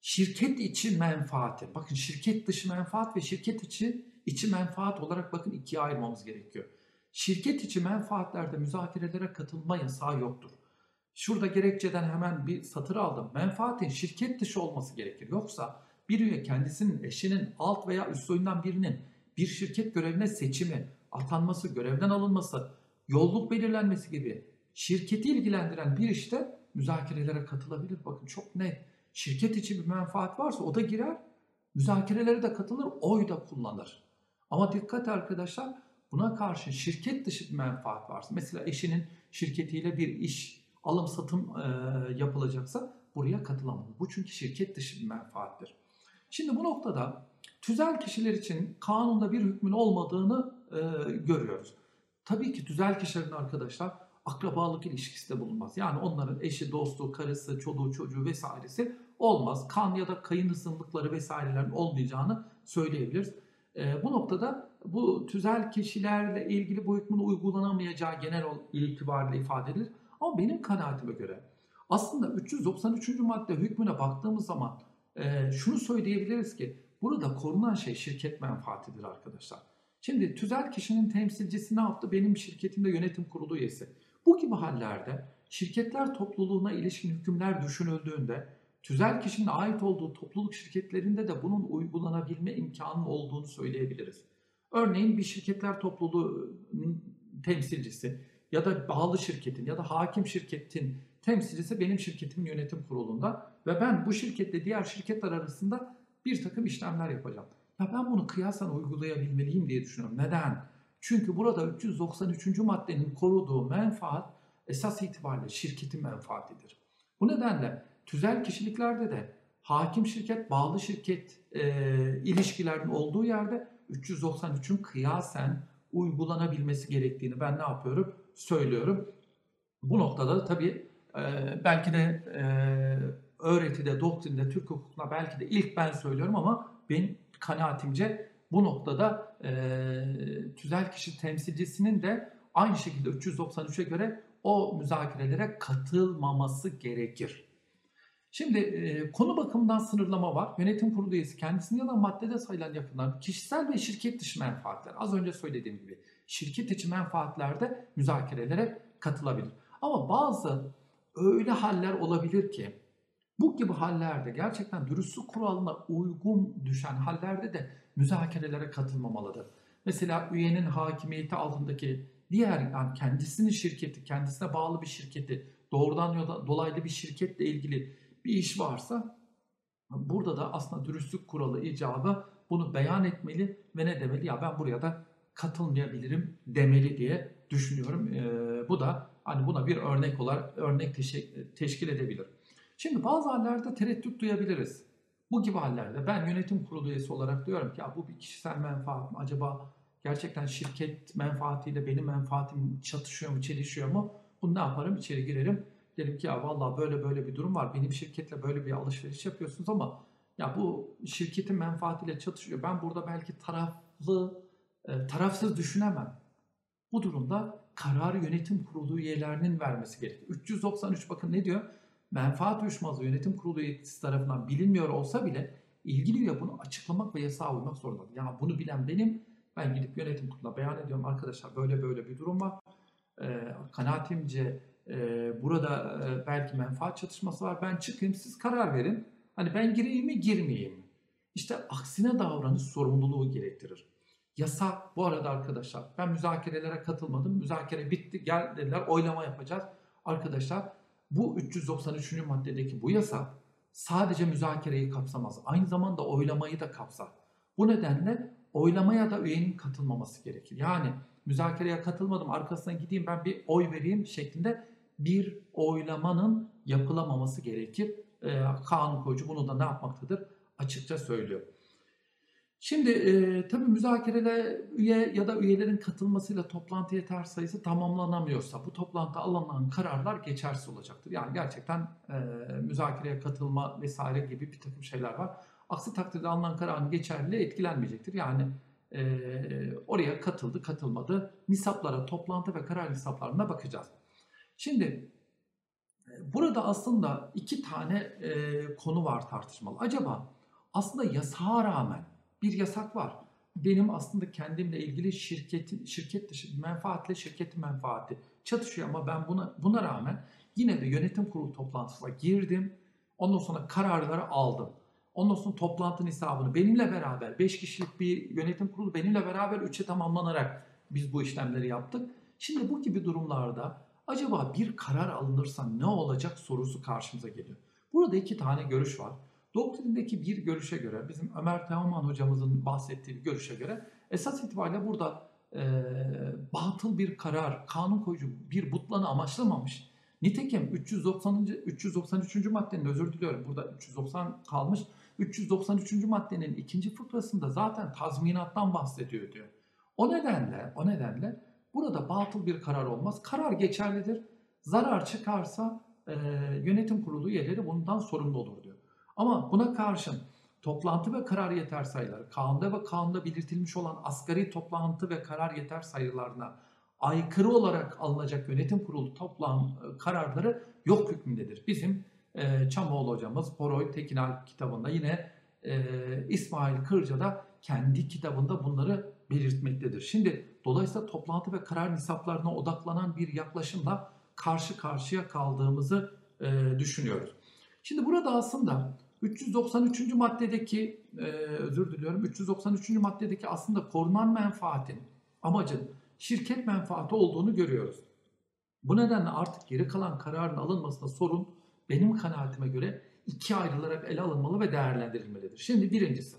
şirket içi menfaati, bakın şirket dışı menfaat ve şirket içi içi menfaat olarak bakın ikiye ayırmamız gerekiyor. Şirket içi menfaatlerde müzakerelere katılma yasağı yoktur. Şurada gerekçeden hemen bir satır aldım. Menfaatin şirket dışı olması gerekir. Yoksa bir üye kendisinin, eşinin, alt veya üst soyundan birinin bir şirket görevine seçimi, atanması, görevden alınması, yolluk belirlenmesi gibi şirketi ilgilendiren bir işte müzakerelere katılabilir. Bakın çok net. Şirket içi bir menfaat varsa o da girer, müzakerelere de katılır, oy da kullanır. Ama dikkat arkadaşlar buna karşı şirket dışı bir menfaat varsa, mesela eşinin şirketiyle bir iş, alım satım e, yapılacaksa buraya katılamaz. Bu çünkü şirket dışı bir menfaattir. Şimdi bu noktada tüzel kişiler için kanunda bir hükmün olmadığını e, görüyoruz. Tabii ki tüzel kişilerin arkadaşlar akrabalık ilişkisi de bulunmaz. Yani onların eşi, dostu, karısı, çoluğu, çocuğu vesairesi olmaz. Kan ya da kayın ısımlıkları vesairelerin olmayacağını söyleyebiliriz. E, bu noktada bu tüzel kişilerle ilgili bu hükmün uygulanamayacağı genel itibariyle ifade edilir. Ama benim kanaatime göre aslında 393. madde hükmüne baktığımız zaman e, şunu söyleyebiliriz ki burada korunan şey şirket menfaatidir arkadaşlar. Şimdi tüzel kişinin temsilcisi ne yaptı? Benim şirketimde yönetim kurulu üyesi. Bu gibi hallerde şirketler topluluğuna ilişkin hükümler düşünüldüğünde tüzel kişinin ait olduğu topluluk şirketlerinde de bunun uygulanabilme imkanının olduğunu söyleyebiliriz. Örneğin bir şirketler topluluğunun temsilcisi ya da bağlı şirketin ya da hakim şirketin temsilcisi benim şirketimin yönetim kurulunda ve ben bu şirketle diğer şirketler arasında bir takım işlemler yapacağım. Ya ben bunu kıyasen uygulayabilmeliyim diye düşünüyorum. Neden? Çünkü burada 393. maddenin koruduğu menfaat esas itibariyle şirketin menfaatidir. Bu nedenle tüzel kişiliklerde de hakim şirket, bağlı şirket e, ilişkilerinin olduğu yerde 393'ün kıyasen uygulanabilmesi gerektiğini ben ne yapıyorum? Söylüyorum. Bu noktada da tabii e, belki de e, öğretide, doktrinde, Türk hukukuna belki de ilk ben söylüyorum ama ben kanaatimce bu noktada e, tüzel kişi temsilcisinin de aynı şekilde 393'e göre o müzakerelere katılmaması gerekir. Şimdi e, konu bakımından sınırlama var. Yönetim kurulu üyesi kendisinin ya da maddede sayılan yapılan kişisel ve şirket dışı menfaatler. Az önce söylediğim gibi şirket içi menfaatlerde müzakerelere katılabilir. Ama bazı öyle haller olabilir ki bu gibi hallerde gerçekten dürüstlük kuralına uygun düşen hallerde de müzakerelere katılmamalıdır. Mesela üyenin hakimiyeti altındaki diğer yani kendisinin şirketi, kendisine bağlı bir şirketi, doğrudan ya da dolaylı bir şirketle ilgili bir iş varsa burada da aslında dürüstlük kuralı icabı bunu beyan etmeli ve ne demeli? Ya ben buraya da katılmayabilirim demeli diye düşünüyorum. Ee, bu da hani buna bir örnek olarak örnek teşkil edebilir. Şimdi bazı hallerde tereddüt duyabiliriz. Bu gibi hallerde ben yönetim kurulu üyesi olarak diyorum ki ya bu bir kişisel menfaat mı? Acaba gerçekten şirket menfaatiyle benim menfaatim çatışıyor mu, çelişiyor mu? Bunu ne yaparım? İçeri girerim. Derim ki ya vallahi böyle böyle bir durum var. Benim şirketle böyle bir alışveriş yapıyorsunuz ama ya bu şirketin menfaatiyle çatışıyor. Ben burada belki taraflı, e, tarafsız düşünemem. Bu durumda karar yönetim kurulu üyelerinin vermesi gerekir. 393 bakın ne diyor? Menfaat uyuşmazlığı yönetim kurulu üyesi tarafından bilinmiyor olsa bile ilgili üye bunu açıklamak ve yasağa uymak zorundadır. Yani bunu bilen benim, ben gidip yönetim kuruluna beyan ediyorum arkadaşlar böyle böyle bir durum var. E, kanaatimce e, burada e, belki menfaat çatışması var. Ben çıkayım siz karar verin. Hani ben gireyim mi girmeyeyim mi? İşte aksine davranış sorumluluğu gerektirir. Yasak bu arada arkadaşlar ben müzakerelere katılmadım. Müzakere bitti gel dediler oylama yapacağız. Arkadaşlar bu 393. maddedeki bu yasa sadece müzakereyi kapsamaz. Aynı zamanda oylamayı da kapsar. Bu nedenle oylamaya da üyenin katılmaması gerekir. Yani müzakereye katılmadım arkasından gideyim ben bir oy vereyim şeklinde bir oylamanın yapılamaması gerekir. Ee, kanun koyucu bunu da ne yapmaktadır? Açıkça söylüyor. Şimdi e, tabii müzakerele üye ya da üyelerin katılmasıyla toplantı yeter sayısı tamamlanamıyorsa bu toplantıda alınan kararlar geçersiz olacaktır. Yani gerçekten e, müzakereye katılma vesaire gibi bir takım şeyler var. Aksi takdirde alınan kararın geçerliliği etkilenmeyecektir. Yani e, oraya katıldı katılmadı nisaplara toplantı ve karar nisaplarına bakacağız. Şimdi e, burada aslında iki tane e, konu var tartışmalı. Acaba aslında yasağa rağmen bir yasak var. Benim aslında kendimle ilgili şirketin şirket dışı menfaatle şirketin menfaati çatışıyor ama ben buna buna rağmen yine de yönetim kurulu toplantısına girdim. Ondan sonra kararları aldım. Ondan sonra toplantı hesabını benimle beraber 5 kişilik bir yönetim kurulu benimle beraber 3'e tamamlanarak biz bu işlemleri yaptık. Şimdi bu gibi durumlarda acaba bir karar alınırsa ne olacak sorusu karşımıza geliyor. Burada iki tane görüş var. Doktrindeki bir görüşe göre, bizim Ömer Teoman hocamızın bahsettiği bir görüşe göre esas itibariyle burada e, batıl bir karar, kanun koyucu bir butlanı amaçlamamış. Nitekim 390. 393. maddenin özür diliyorum burada 390 kalmış. 393. maddenin ikinci fıkrasında zaten tazminattan bahsediyor diyor. O nedenle, o nedenle burada batıl bir karar olmaz. Karar geçerlidir. Zarar çıkarsa e, yönetim kurulu üyeleri bundan sorumlu olur diyor. Ama buna karşın toplantı ve karar yeter sayıları, kanunda ve kanunda belirtilmiş olan asgari toplantı ve karar yeter sayılarına aykırı olarak alınacak yönetim kurulu toplam e, kararları yok hükmündedir. Bizim e, Çamoğlu hocamız Poroy Tekinal kitabında yine e, İsmail Kırca da kendi kitabında bunları belirtmektedir. Şimdi dolayısıyla toplantı ve karar nisaplarına odaklanan bir yaklaşımla karşı karşıya kaldığımızı e, düşünüyoruz. Şimdi burada aslında 393. maddedeki e, özür diliyorum 393. maddedeki aslında korunan menfaatin amacın şirket menfaati olduğunu görüyoruz. Bu nedenle artık geri kalan kararın alınmasında sorun benim kanaatime göre iki ayrılarak ele alınmalı ve değerlendirilmelidir. Şimdi birincisi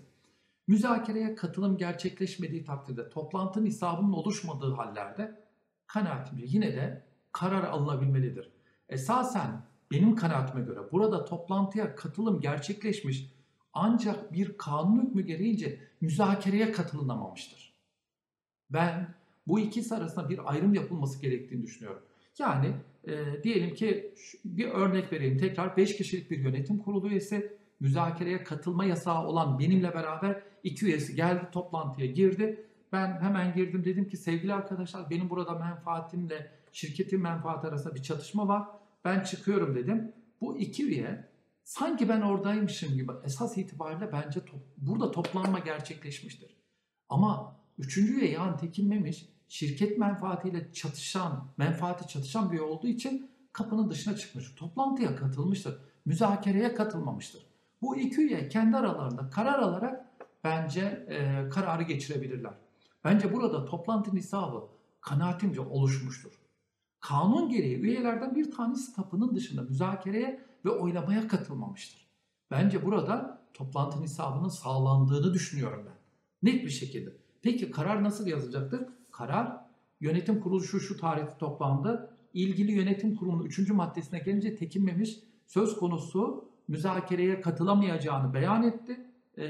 müzakereye katılım gerçekleşmediği takdirde toplantı nisabının oluşmadığı hallerde kanaatimce yine de karar alınabilmelidir. Esasen benim kanaatime göre burada toplantıya katılım gerçekleşmiş ancak bir kanun hükmü gereğince müzakereye katılınamamıştır. Ben bu ikisi arasında bir ayrım yapılması gerektiğini düşünüyorum. Yani e, diyelim ki bir örnek vereyim tekrar 5 kişilik bir yönetim kurulu üyesi müzakereye katılma yasağı olan benimle beraber iki üyesi geldi toplantıya girdi. Ben hemen girdim dedim ki sevgili arkadaşlar benim burada menfaatimle şirketin menfaati arasında bir çatışma var ben çıkıyorum dedim. Bu iki üye sanki ben oradaymışım gibi esas itibariyle bence to burada toplanma gerçekleşmiştir. Ama üçüncü üye yani tekinmemiş şirket menfaatiyle çatışan, menfaati çatışan bir üye olduğu için kapının dışına çıkmış. Toplantıya katılmıştır. Müzakereye katılmamıştır. Bu iki üye kendi aralarında karar alarak bence e, kararı geçirebilirler. Bence burada toplantı nisabı kanaatimce oluşmuştur. Kanun gereği üyelerden bir tanesi kapının dışında müzakereye ve oylamaya katılmamıştır. Bence burada toplantı nisabının sağlandığını düşünüyorum ben. Net bir şekilde. Peki karar nasıl yazılacaktır? Karar yönetim kurulu şu şu tarihte toplandı. İlgili yönetim kurulunun 3. maddesine gelince tekinmemiş söz konusu müzakereye katılamayacağını beyan etti e,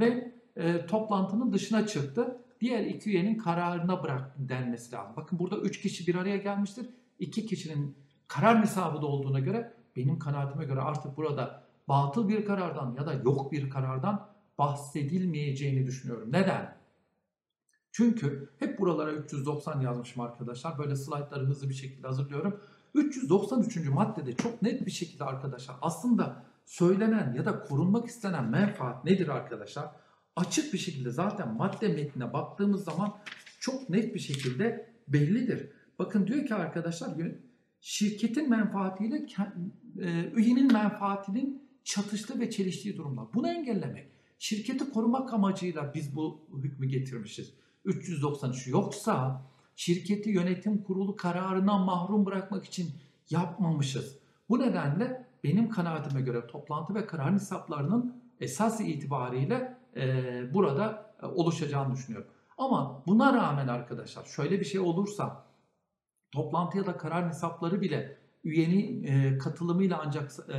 ve e, toplantının dışına çıktı diğer iki üyenin kararına bırak denmesi lazım. Bakın burada üç kişi bir araya gelmiştir. İki kişinin karar nisabı olduğuna göre benim kanaatime göre artık burada batıl bir karardan ya da yok bir karardan bahsedilmeyeceğini düşünüyorum. Neden? Çünkü hep buralara 390 yazmışım arkadaşlar. Böyle slaytları hızlı bir şekilde hazırlıyorum. 393. maddede çok net bir şekilde arkadaşlar aslında söylenen ya da korunmak istenen menfaat nedir arkadaşlar? Açık bir şekilde zaten madde metnine baktığımız zaman çok net bir şekilde bellidir. Bakın diyor ki arkadaşlar şirketin menfaatiyle e, üyenin menfaatinin çatıştığı ve çeliştiği durumlar. Bunu engellemek. Şirketi korumak amacıyla biz bu hükmü getirmişiz. 393 yoksa şirketi yönetim kurulu kararından mahrum bırakmak için yapmamışız. Bu nedenle benim kanaatime göre toplantı ve karar hesaplarının esas itibariyle e, burada e, oluşacağını düşünüyorum. Ama buna rağmen arkadaşlar şöyle bir şey olursa toplantı ya da karar hesapları bile üyenin e, katılımıyla ancak e,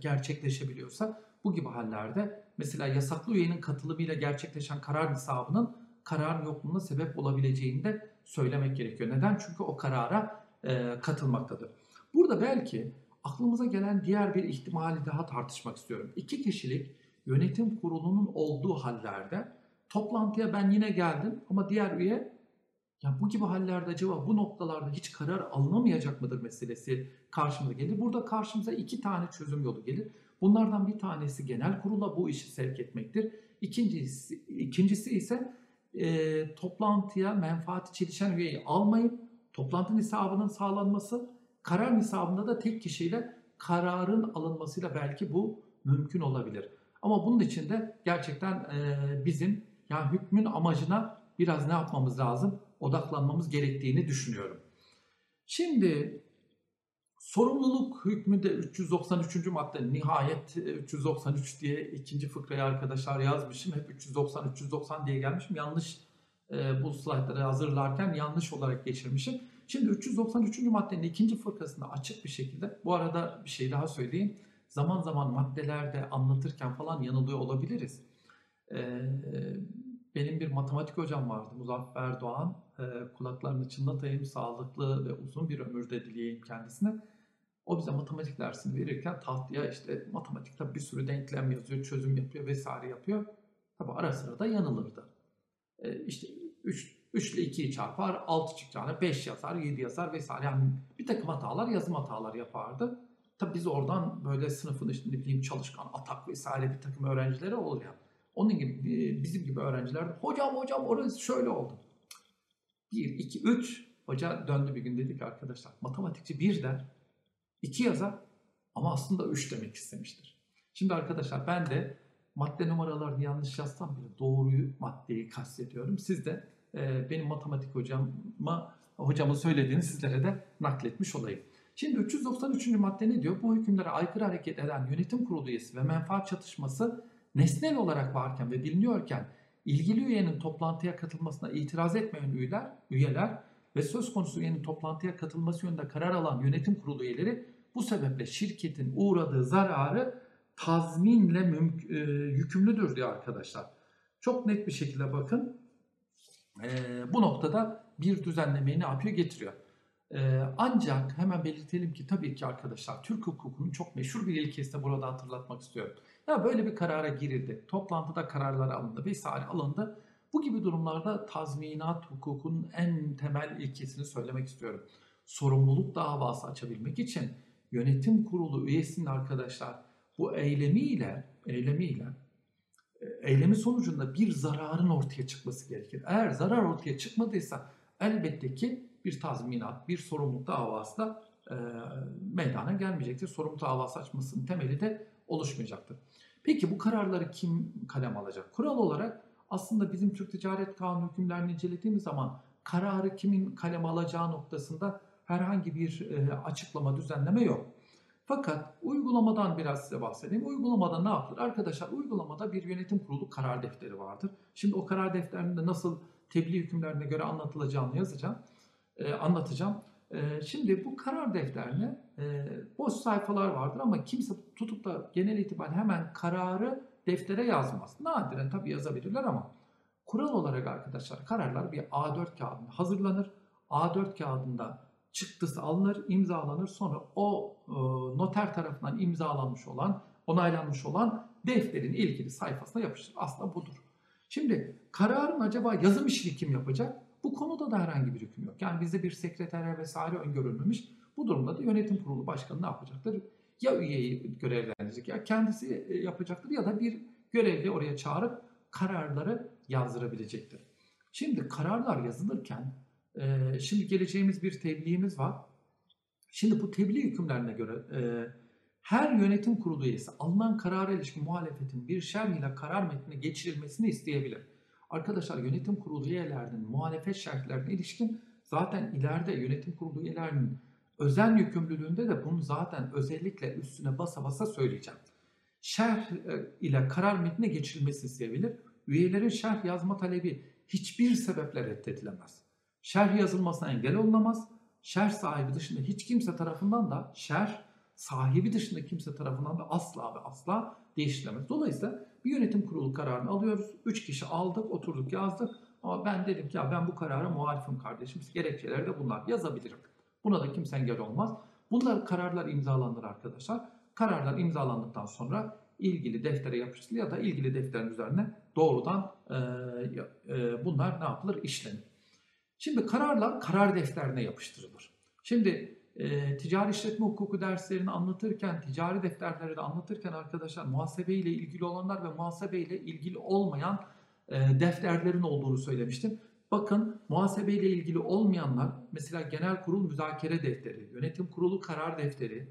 gerçekleşebiliyorsa bu gibi hallerde mesela yasaklı üyenin katılımıyla gerçekleşen karar hesabının kararın yokluğuna sebep olabileceğini de söylemek gerekiyor. Neden? Çünkü o karara e, katılmaktadır. Burada belki aklımıza gelen diğer bir ihtimali daha tartışmak istiyorum. İki kişilik yönetim kurulunun olduğu hallerde toplantıya ben yine geldim ama diğer üye ya bu gibi hallerde acaba bu noktalarda hiç karar alınamayacak mıdır meselesi karşımıza gelir. Burada karşımıza iki tane çözüm yolu gelir. Bunlardan bir tanesi genel kurula bu işi sevk etmektir. İkincisi, ikincisi ise e, toplantıya menfaati çelişen üyeyi almayıp toplantı hesabının sağlanması, karar hesabında da tek kişiyle kararın alınmasıyla belki bu mümkün olabilir. Ama bunun için de gerçekten bizim yani hükmün amacına biraz ne yapmamız lazım? Odaklanmamız gerektiğini düşünüyorum. Şimdi sorumluluk hükmü de 393. madde nihayet 393 diye ikinci fıkrayı arkadaşlar yazmışım. Hep 390 390 diye gelmişim. Yanlış bu slaytları hazırlarken yanlış olarak geçirmişim. Şimdi 393. maddenin ikinci fırkasında açık bir şekilde bu arada bir şey daha söyleyeyim. Zaman zaman maddelerde anlatırken falan yanılıyor olabiliriz. Ee, benim bir matematik hocam vardı Muzaffer Doğan. Ee, kulaklarını çınlatayım, sağlıklı ve uzun bir ömür dileyeyim kendisine. O bize matematik dersini verirken tahtaya işte matematikte bir sürü denklem yazıyor, çözüm yapıyor vesaire yapıyor. Tabi ara sıra da yanılırdı. Ee, işte 3, 3 ile 2'yi çarpar, 6 çıkacağına 5 yazar, 7 yazar vesaire. Yani bir takım hatalar, yazım hatalar yapardı. Tabi biz oradan böyle sınıfın işte ne bileyim çalışkan, atak vesaire bir takım öğrencileri oluyor. Onun gibi bizim gibi öğrenciler hocam hocam orası şöyle oldu. 1, 2, 3 hoca döndü bir gün dedik arkadaşlar matematikçi 1 der, 2 yazar ama aslında 3 demek istemiştir. Şimdi arkadaşlar ben de madde numaralarını yanlış yazsam bile doğruyu maddeyi kastediyorum. Siz de e, benim matematik hocama hocamın söylediğini sizlere de nakletmiş olayım. Şimdi 393. madde ne diyor? Bu hükümlere aykırı hareket eden yönetim kurulu üyesi ve menfaat çatışması nesnel olarak varken ve biliniyorken ilgili üyenin toplantıya katılmasına itiraz etmeyen üyeler, üyeler ve söz konusu üyenin toplantıya katılması yönünde karar alan yönetim kurulu üyeleri bu sebeple şirketin uğradığı zararı tazminle mümk- e, yükümlüdür diyor arkadaşlar. Çok net bir şekilde bakın. E, bu noktada bir düzenlemeyi ne yapıyor? Getiriyor. E, ancak hemen belirtelim ki tabii ki arkadaşlar Türk hukukunun çok meşhur bir ilkesi de burada hatırlatmak istiyorum. Ya böyle bir karara girildi. Toplantıda kararlar alındı vesaire alındı. Bu gibi durumlarda tazminat hukukunun en temel ilkesini söylemek istiyorum. Sorumluluk davası açabilmek için yönetim kurulu üyesinin arkadaşlar bu eylemiyle eylemiyle e, eylemi sonucunda bir zararın ortaya çıkması gerekir. Eğer zarar ortaya çıkmadıysa elbette ki bir tazminat, bir sorumluluk davası da e, meydana gelmeyecektir. Sorumluluk davası açmasının temeli de oluşmayacaktır. Peki bu kararları kim kalem alacak? Kural olarak aslında bizim Türk Ticaret Kanunu hükümlerini incelediğimiz zaman kararı kimin kalem alacağı noktasında herhangi bir e, açıklama, düzenleme yok. Fakat uygulamadan biraz size bahsedeyim. Uygulamada ne yapılır? Arkadaşlar uygulamada bir yönetim kurulu karar defteri vardır. Şimdi o karar defterinde nasıl tebliğ hükümlerine göre anlatılacağını yazacağım, e, anlatacağım. E, şimdi bu karar defterine e, boş sayfalar vardır ama kimse tutup da genel itibariyle hemen kararı deftere yazmaz. Nadiren tabii yazabilirler ama kural olarak arkadaşlar kararlar bir A4 kağıdında hazırlanır. A4 kağıdında çıktısı alınır, imzalanır. Sonra o noter tarafından imzalanmış olan, onaylanmış olan defterin ilgili sayfasına yapışır. Aslında budur. Şimdi kararın acaba yazım işini kim yapacak? Bu konuda da herhangi bir hüküm yok. Yani bizde bir sekreter vesaire öngörülmemiş. Bu durumda da yönetim kurulu başkanı ne yapacaktır? Ya üyeyi görevlendirecek ya kendisi e, yapacaktır ya da bir görevli oraya çağırıp kararları yazdırabilecektir. Şimdi kararlar yazılırken e, şimdi geleceğimiz bir tebliğimiz var. Şimdi bu tebliğ hükümlerine göre e, her yönetim kurulu üyesi alınan karara ilişkin muhalefetin bir şerh ile karar metnine geçirilmesini isteyebilir. Arkadaşlar yönetim kurulu üyelerinin muhalefet şerhlerine ilişkin zaten ileride yönetim kurulu üyelerinin özel yükümlülüğünde de bunu zaten özellikle üstüne basa basa söyleyeceğim. Şerh e, ile karar metnine geçilmesi sevilir. Üyelerin şerh yazma talebi hiçbir sebeple reddedilemez. Şerh yazılmasına engel olunamaz. Şerh sahibi dışında hiç kimse tarafından da şerh sahibi dışında kimse tarafından da asla ve asla değiştirilemez. Dolayısıyla bir yönetim kurulu kararını alıyoruz. Üç kişi aldık, oturduk, yazdık. Ama ben dedim ki ya ben bu karara muhalifim kardeşim. Gerekçeleri de bunlar. Yazabilirim. Buna da kimse engel olmaz. Bunlar kararlar imzalanır arkadaşlar. Kararlar imzalandıktan sonra ilgili deftere yapıştırılır ya da ilgili defterin üzerine doğrudan e, e, bunlar ne yapılır? İşlenir. Şimdi kararlar karar defterine yapıştırılır. Şimdi e, ticari işletme hukuku derslerini anlatırken, ticari defterleri de anlatırken arkadaşlar muhasebe ile ilgili olanlar ve muhasebe ile ilgili olmayan e, defterlerin olduğunu söylemiştim. Bakın muhasebe ile ilgili olmayanlar mesela genel kurul müzakere defteri, yönetim kurulu karar defteri,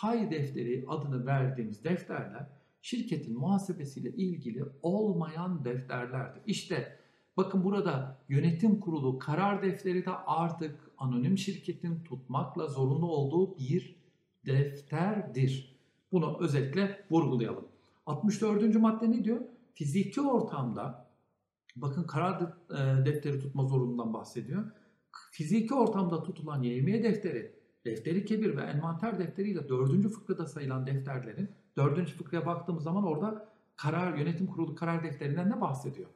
pay defteri adını verdiğimiz defterler şirketin muhasebesiyle ilgili olmayan defterlerdir. İşte bakın burada yönetim kurulu karar defteri de artık anonim şirketin tutmakla zorunlu olduğu bir defterdir. Bunu özellikle vurgulayalım. 64. madde ne diyor? Fiziki ortamda bakın karar e, defteri tutma zorunluluğundan bahsediyor. Fiziki ortamda tutulan yevmiye defteri, defteri kebir ve envanter defteriyle 4. fıkrada sayılan defterlerin 4. fıkraya baktığımız zaman orada karar yönetim kurulu karar defterinden ne bahsediyor?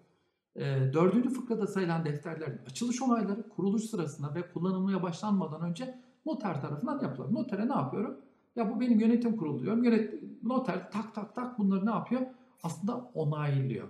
Dördüncü fıkrada sayılan defterlerin açılış onayları kuruluş sırasında ve kullanılmaya başlanmadan önce noter tarafından yapılır. Notere ne yapıyorum? Ya bu benim yönetim kurulu diyorum. Yönet, noter tak tak tak bunları ne yapıyor? Aslında onaylıyor.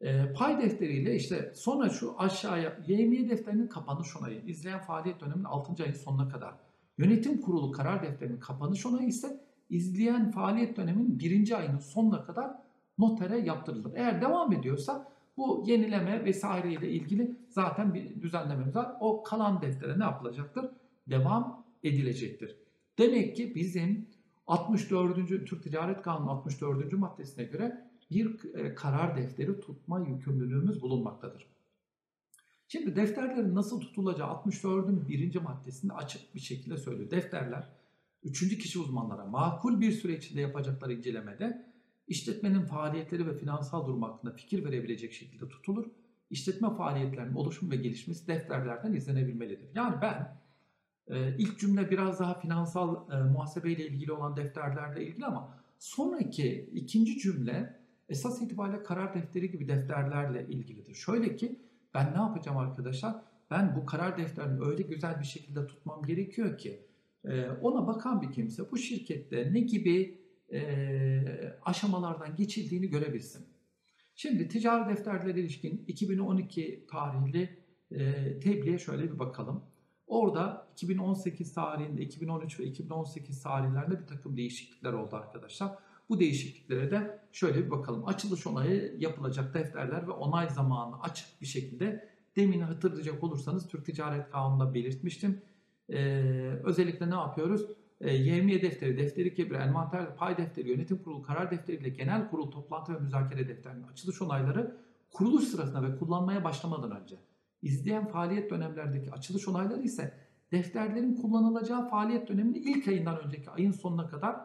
E, pay defteriyle işte sonra şu aşağıya YMİ defterinin kapanış onayı izleyen faaliyet döneminin 6. ayın sonuna kadar. Yönetim kurulu karar defterinin kapanış onayı ise izleyen faaliyet döneminin 1. ayının sonuna kadar notere yaptırılır. Eğer devam ediyorsa bu yenileme vesaire ile ilgili zaten bir düzenlememiz var. O kalan deftere ne yapılacaktır? Devam edilecektir. Demek ki bizim 64. Türk Ticaret Kanunu 64. maddesine göre bir e, karar defteri tutma yükümlülüğümüz bulunmaktadır. Şimdi defterlerin nasıl tutulacağı 64'ün birinci maddesinde açık bir şekilde söylüyor. Defterler üçüncü kişi uzmanlara makul bir süre içinde yapacakları incelemede İşletmenin faaliyetleri ve finansal durum hakkında fikir verebilecek şekilde tutulur. İşletme faaliyetlerinin oluşum ve gelişmesi defterlerden izlenebilmelidir. Yani ben e, ilk cümle biraz daha finansal e, muhasebe ile ilgili olan defterlerle ilgili ama sonraki ikinci cümle esas itibariyle karar defteri gibi defterlerle ilgilidir. Şöyle ki ben ne yapacağım arkadaşlar? Ben bu karar defterini öyle güzel bir şekilde tutmam gerekiyor ki e, ona bakan bir kimse bu şirkette ne gibi e, aşamalardan geçildiğini görebilsin. Şimdi ticari defterlere ilişkin 2012 tarihli e, tebliğe şöyle bir bakalım. Orada 2018 tarihinde, 2013 ve 2018 tarihlerinde bir takım değişiklikler oldu arkadaşlar. Bu değişikliklere de şöyle bir bakalım. Açılış onayı yapılacak defterler ve onay zamanı açık bir şekilde demin hatırlayacak olursanız Türk Ticaret Kanunu'nda belirtmiştim. Ee, özellikle ne yapıyoruz? E, yevmiye defteri, defteri kebir, envanter pay defteri, yönetim kurulu karar defteri ile genel kurul toplantı ve müzakere defterinin açılış onayları kuruluş sırasında ve kullanmaya başlamadan önce. İzleyen faaliyet dönemlerdeki açılış onayları ise defterlerin kullanılacağı faaliyet döneminin ilk ayından önceki ayın sonuna kadar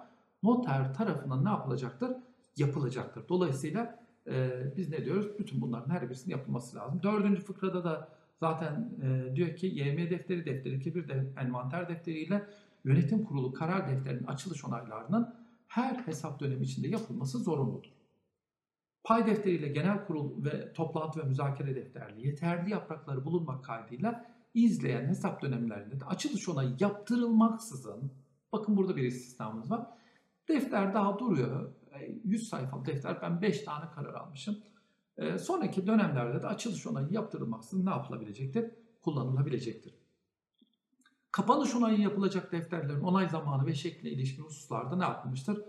noter tarafından ne yapılacaktır? Yapılacaktır. Dolayısıyla e, biz ne diyoruz? Bütün bunların her birisinin yapılması lazım. Dördüncü fıkrada da zaten e, diyor ki YM defteri, defteri kebir, de, envanter defteriyle yönetim kurulu karar defterinin açılış onaylarının her hesap dönemi içinde yapılması zorunludur. Pay defteriyle genel kurul ve toplantı ve müzakere defterli yeterli yaprakları bulunmak kaydıyla izleyen hesap dönemlerinde de açılış onayı yaptırılmaksızın, bakın burada bir istisnamız var, defter daha duruyor. 100 e, sayfalık defter, ben 5 tane karar almışım. E, sonraki dönemlerde de açılış onayı yaptırılmaksızın ne yapılabilecektir? Kullanılabilecektir. Kapanış onayı yapılacak defterlerin onay zamanı ve şekline ilişkin hususlarda ne yapılmıştır?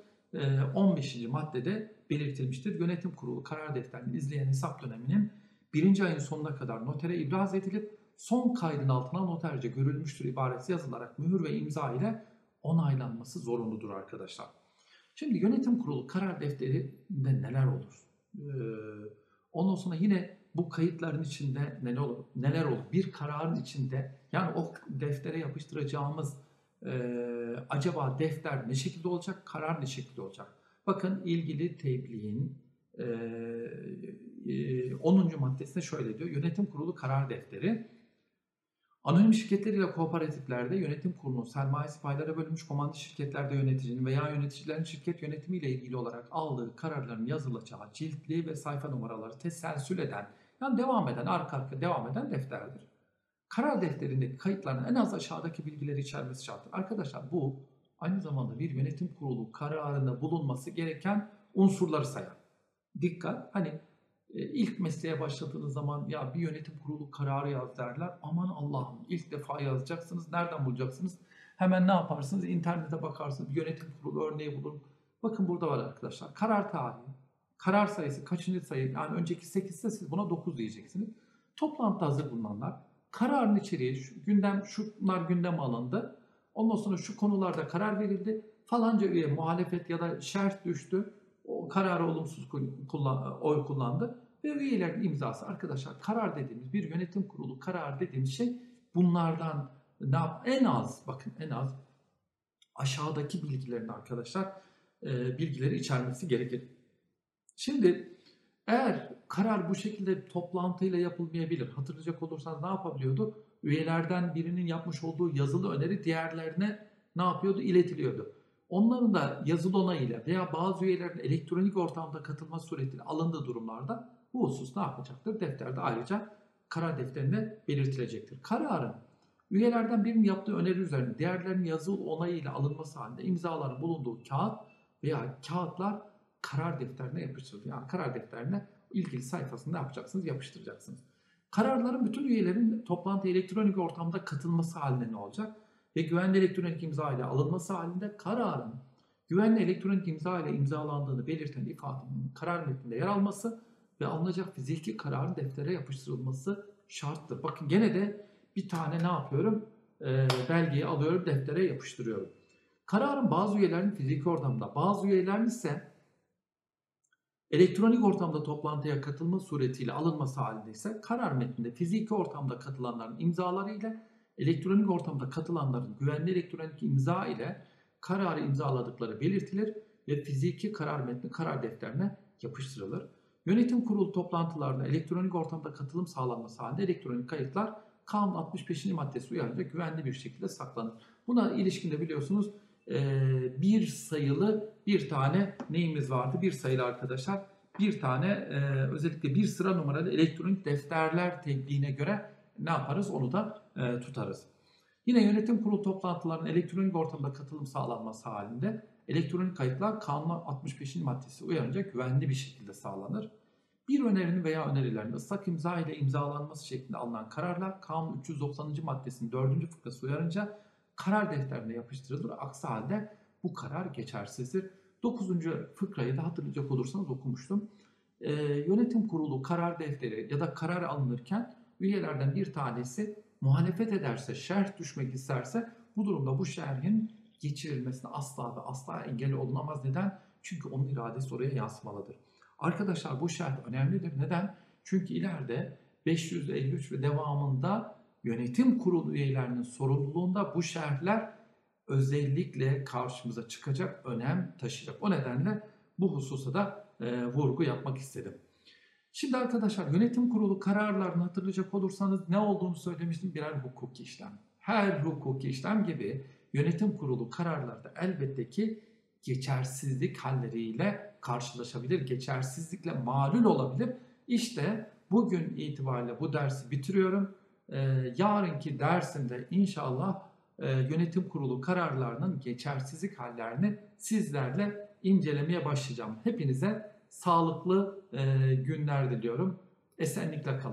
15. Ee, maddede belirtilmiştir. Yönetim kurulu karar defterini izleyen hesap döneminin birinci ayın sonuna kadar notere ibraz edilip son kaydın altına noterce görülmüştür ibaresi yazılarak mühür ve imza ile onaylanması zorunludur arkadaşlar. Şimdi yönetim kurulu karar defterinde neler olur? Ee, ondan sonra yine bu kayıtların içinde neler olur? Neler olur? Bir kararın içinde yani o deftere yapıştıracağımız Ee, acaba defter ne şekilde olacak, karar ne şekilde olacak? Bakın ilgili tebliğin e, e, 10. maddesinde şöyle diyor. Yönetim kurulu karar defteri Anonim şirketler ile kooperatiflerde yönetim kurulunun sermayesi paylara bölünmüş komando şirketlerde yöneticinin veya yöneticilerin şirket yönetimiyle ilgili olarak aldığı kararların yazılacağı ciltli ve sayfa numaraları teselsül eden, yani devam eden, arka arka devam eden defterdir. Karar defterindeki kayıtların en az aşağıdaki bilgileri içermesi şarttır. Arkadaşlar bu aynı zamanda bir yönetim kurulu kararında bulunması gereken unsurları sayar. Dikkat! Hani e, ilk mesleğe başladığınız zaman ya bir yönetim kurulu kararı yaz derler. Aman Allah'ım ilk defa yazacaksınız. Nereden bulacaksınız? Hemen ne yaparsınız? İnternete bakarsınız. Bir yönetim kurulu örneği bulun. Bakın burada var arkadaşlar. Karar tarihi, karar sayısı, kaçıncı sayı? Yani önceki 8 ise siz buna 9 diyeceksiniz. Toplantıda hazır bulunanlar. Kararın içeriği, şu, gündem, şunlar gündem alındı. Ondan sonra şu konularda karar verildi. Falanca üye muhalefet ya da şerh düştü. O kararı olumsuz kullan, oy kullandı ve üyelerin imzası arkadaşlar karar dediğimiz bir yönetim kurulu karar dediğimiz şey bunlardan ne yap en az bakın en az aşağıdaki bilgilerin arkadaşlar e, bilgileri içermesi gerekir. Şimdi eğer karar bu şekilde toplantıyla yapılmayabilir. Hatırlayacak olursanız ne yapabiliyordu? Üyelerden birinin yapmış olduğu yazılı öneri diğerlerine ne yapıyordu? İletiliyordu. Onların da yazılı onayıyla veya bazı üyelerin elektronik ortamda katılma suretiyle alındığı durumlarda bu husus ne yapacaktır? Defterde ayrıca karar defterinde belirtilecektir. Kararın üyelerden birinin yaptığı öneri üzerine diğerlerinin yazılı onayıyla alınması halinde imzaların bulunduğu kağıt veya kağıtlar karar defterine yapıştırılır. Yani karar defterine ilgili sayfasında yapacaksınız? Yapıştıracaksınız. Kararların bütün üyelerin toplantı elektronik ortamda katılması halinde ne olacak? Ve güvenli elektronik imza ile alınması halinde kararın güvenli elektronik imza ile imzalandığını belirten ifadenin karar metninde yer alması ve alınacak fiziki kararın deftere yapıştırılması şarttır. Bakın gene de bir tane ne yapıyorum? E, belgeyi alıyorum, deftere yapıştırıyorum. Kararın bazı üyelerinin fiziki ortamda, bazı üyelerin ise elektronik ortamda toplantıya katılma suretiyle alınması halinde ise karar metninde fiziki ortamda katılanların imzaları ile elektronik ortamda katılanların güvenli elektronik imza ile kararı imzaladıkları belirtilir ve fiziki karar metni karar defterine yapıştırılır. Yönetim kurulu toplantılarına elektronik ortamda katılım sağlanması halinde elektronik kayıtlar kanun 65. maddesi uyarınca güvenli bir şekilde saklanır. Buna ilişkinde biliyorsunuz bir sayılı bir tane neyimiz vardı? Bir sayılı arkadaşlar. Bir tane özellikle bir sıra numaralı elektronik defterler tebliğine göre ne yaparız? Onu da tutarız. Yine yönetim kurulu toplantılarının elektronik ortamda katılım sağlanması halinde elektronik kayıtlar kanun 65. maddesi uyarınca güvenli bir şekilde sağlanır. Bir önerinin veya önerilerin ıslak imza ile imzalanması şeklinde alınan kararlar kanun 390. maddesinin 4. fıkrası uyarınca karar defterine yapıştırılır. Aksi halde bu karar geçersizdir. 9. fıkrayı da hatırlayacak olursanız okumuştum. Ee, yönetim kurulu karar defteri ya da karar alınırken üyelerden bir tanesi muhalefet ederse, şerh düşmek isterse bu durumda bu şerhin geçirilmesine asla ve asla engel olunamaz. Neden? Çünkü onun iradesi oraya yansımalıdır. Arkadaşlar bu şerh önemlidir. Neden? Çünkü ileride 553 ve devamında yönetim kurulu üyelerinin sorumluluğunda bu şerhler özellikle karşımıza çıkacak, önem taşıyacak. O nedenle bu hususa da e, vurgu yapmak istedim. Şimdi arkadaşlar yönetim kurulu kararlarını hatırlayacak olursanız ne olduğunu söylemiştim birer hukuki işlem. Her hukuki işlem gibi yönetim kurulu kararlarda elbette ki geçersizlik halleriyle karşılaşabilir, geçersizlikle malul olabilir. İşte bugün itibariyle bu dersi bitiriyorum. Ee, yarınki dersimde inşallah e, yönetim kurulu kararlarının geçersizlik hallerini sizlerle incelemeye başlayacağım. Hepinize sağlıklı e, günler diliyorum. Esenlikle kalın.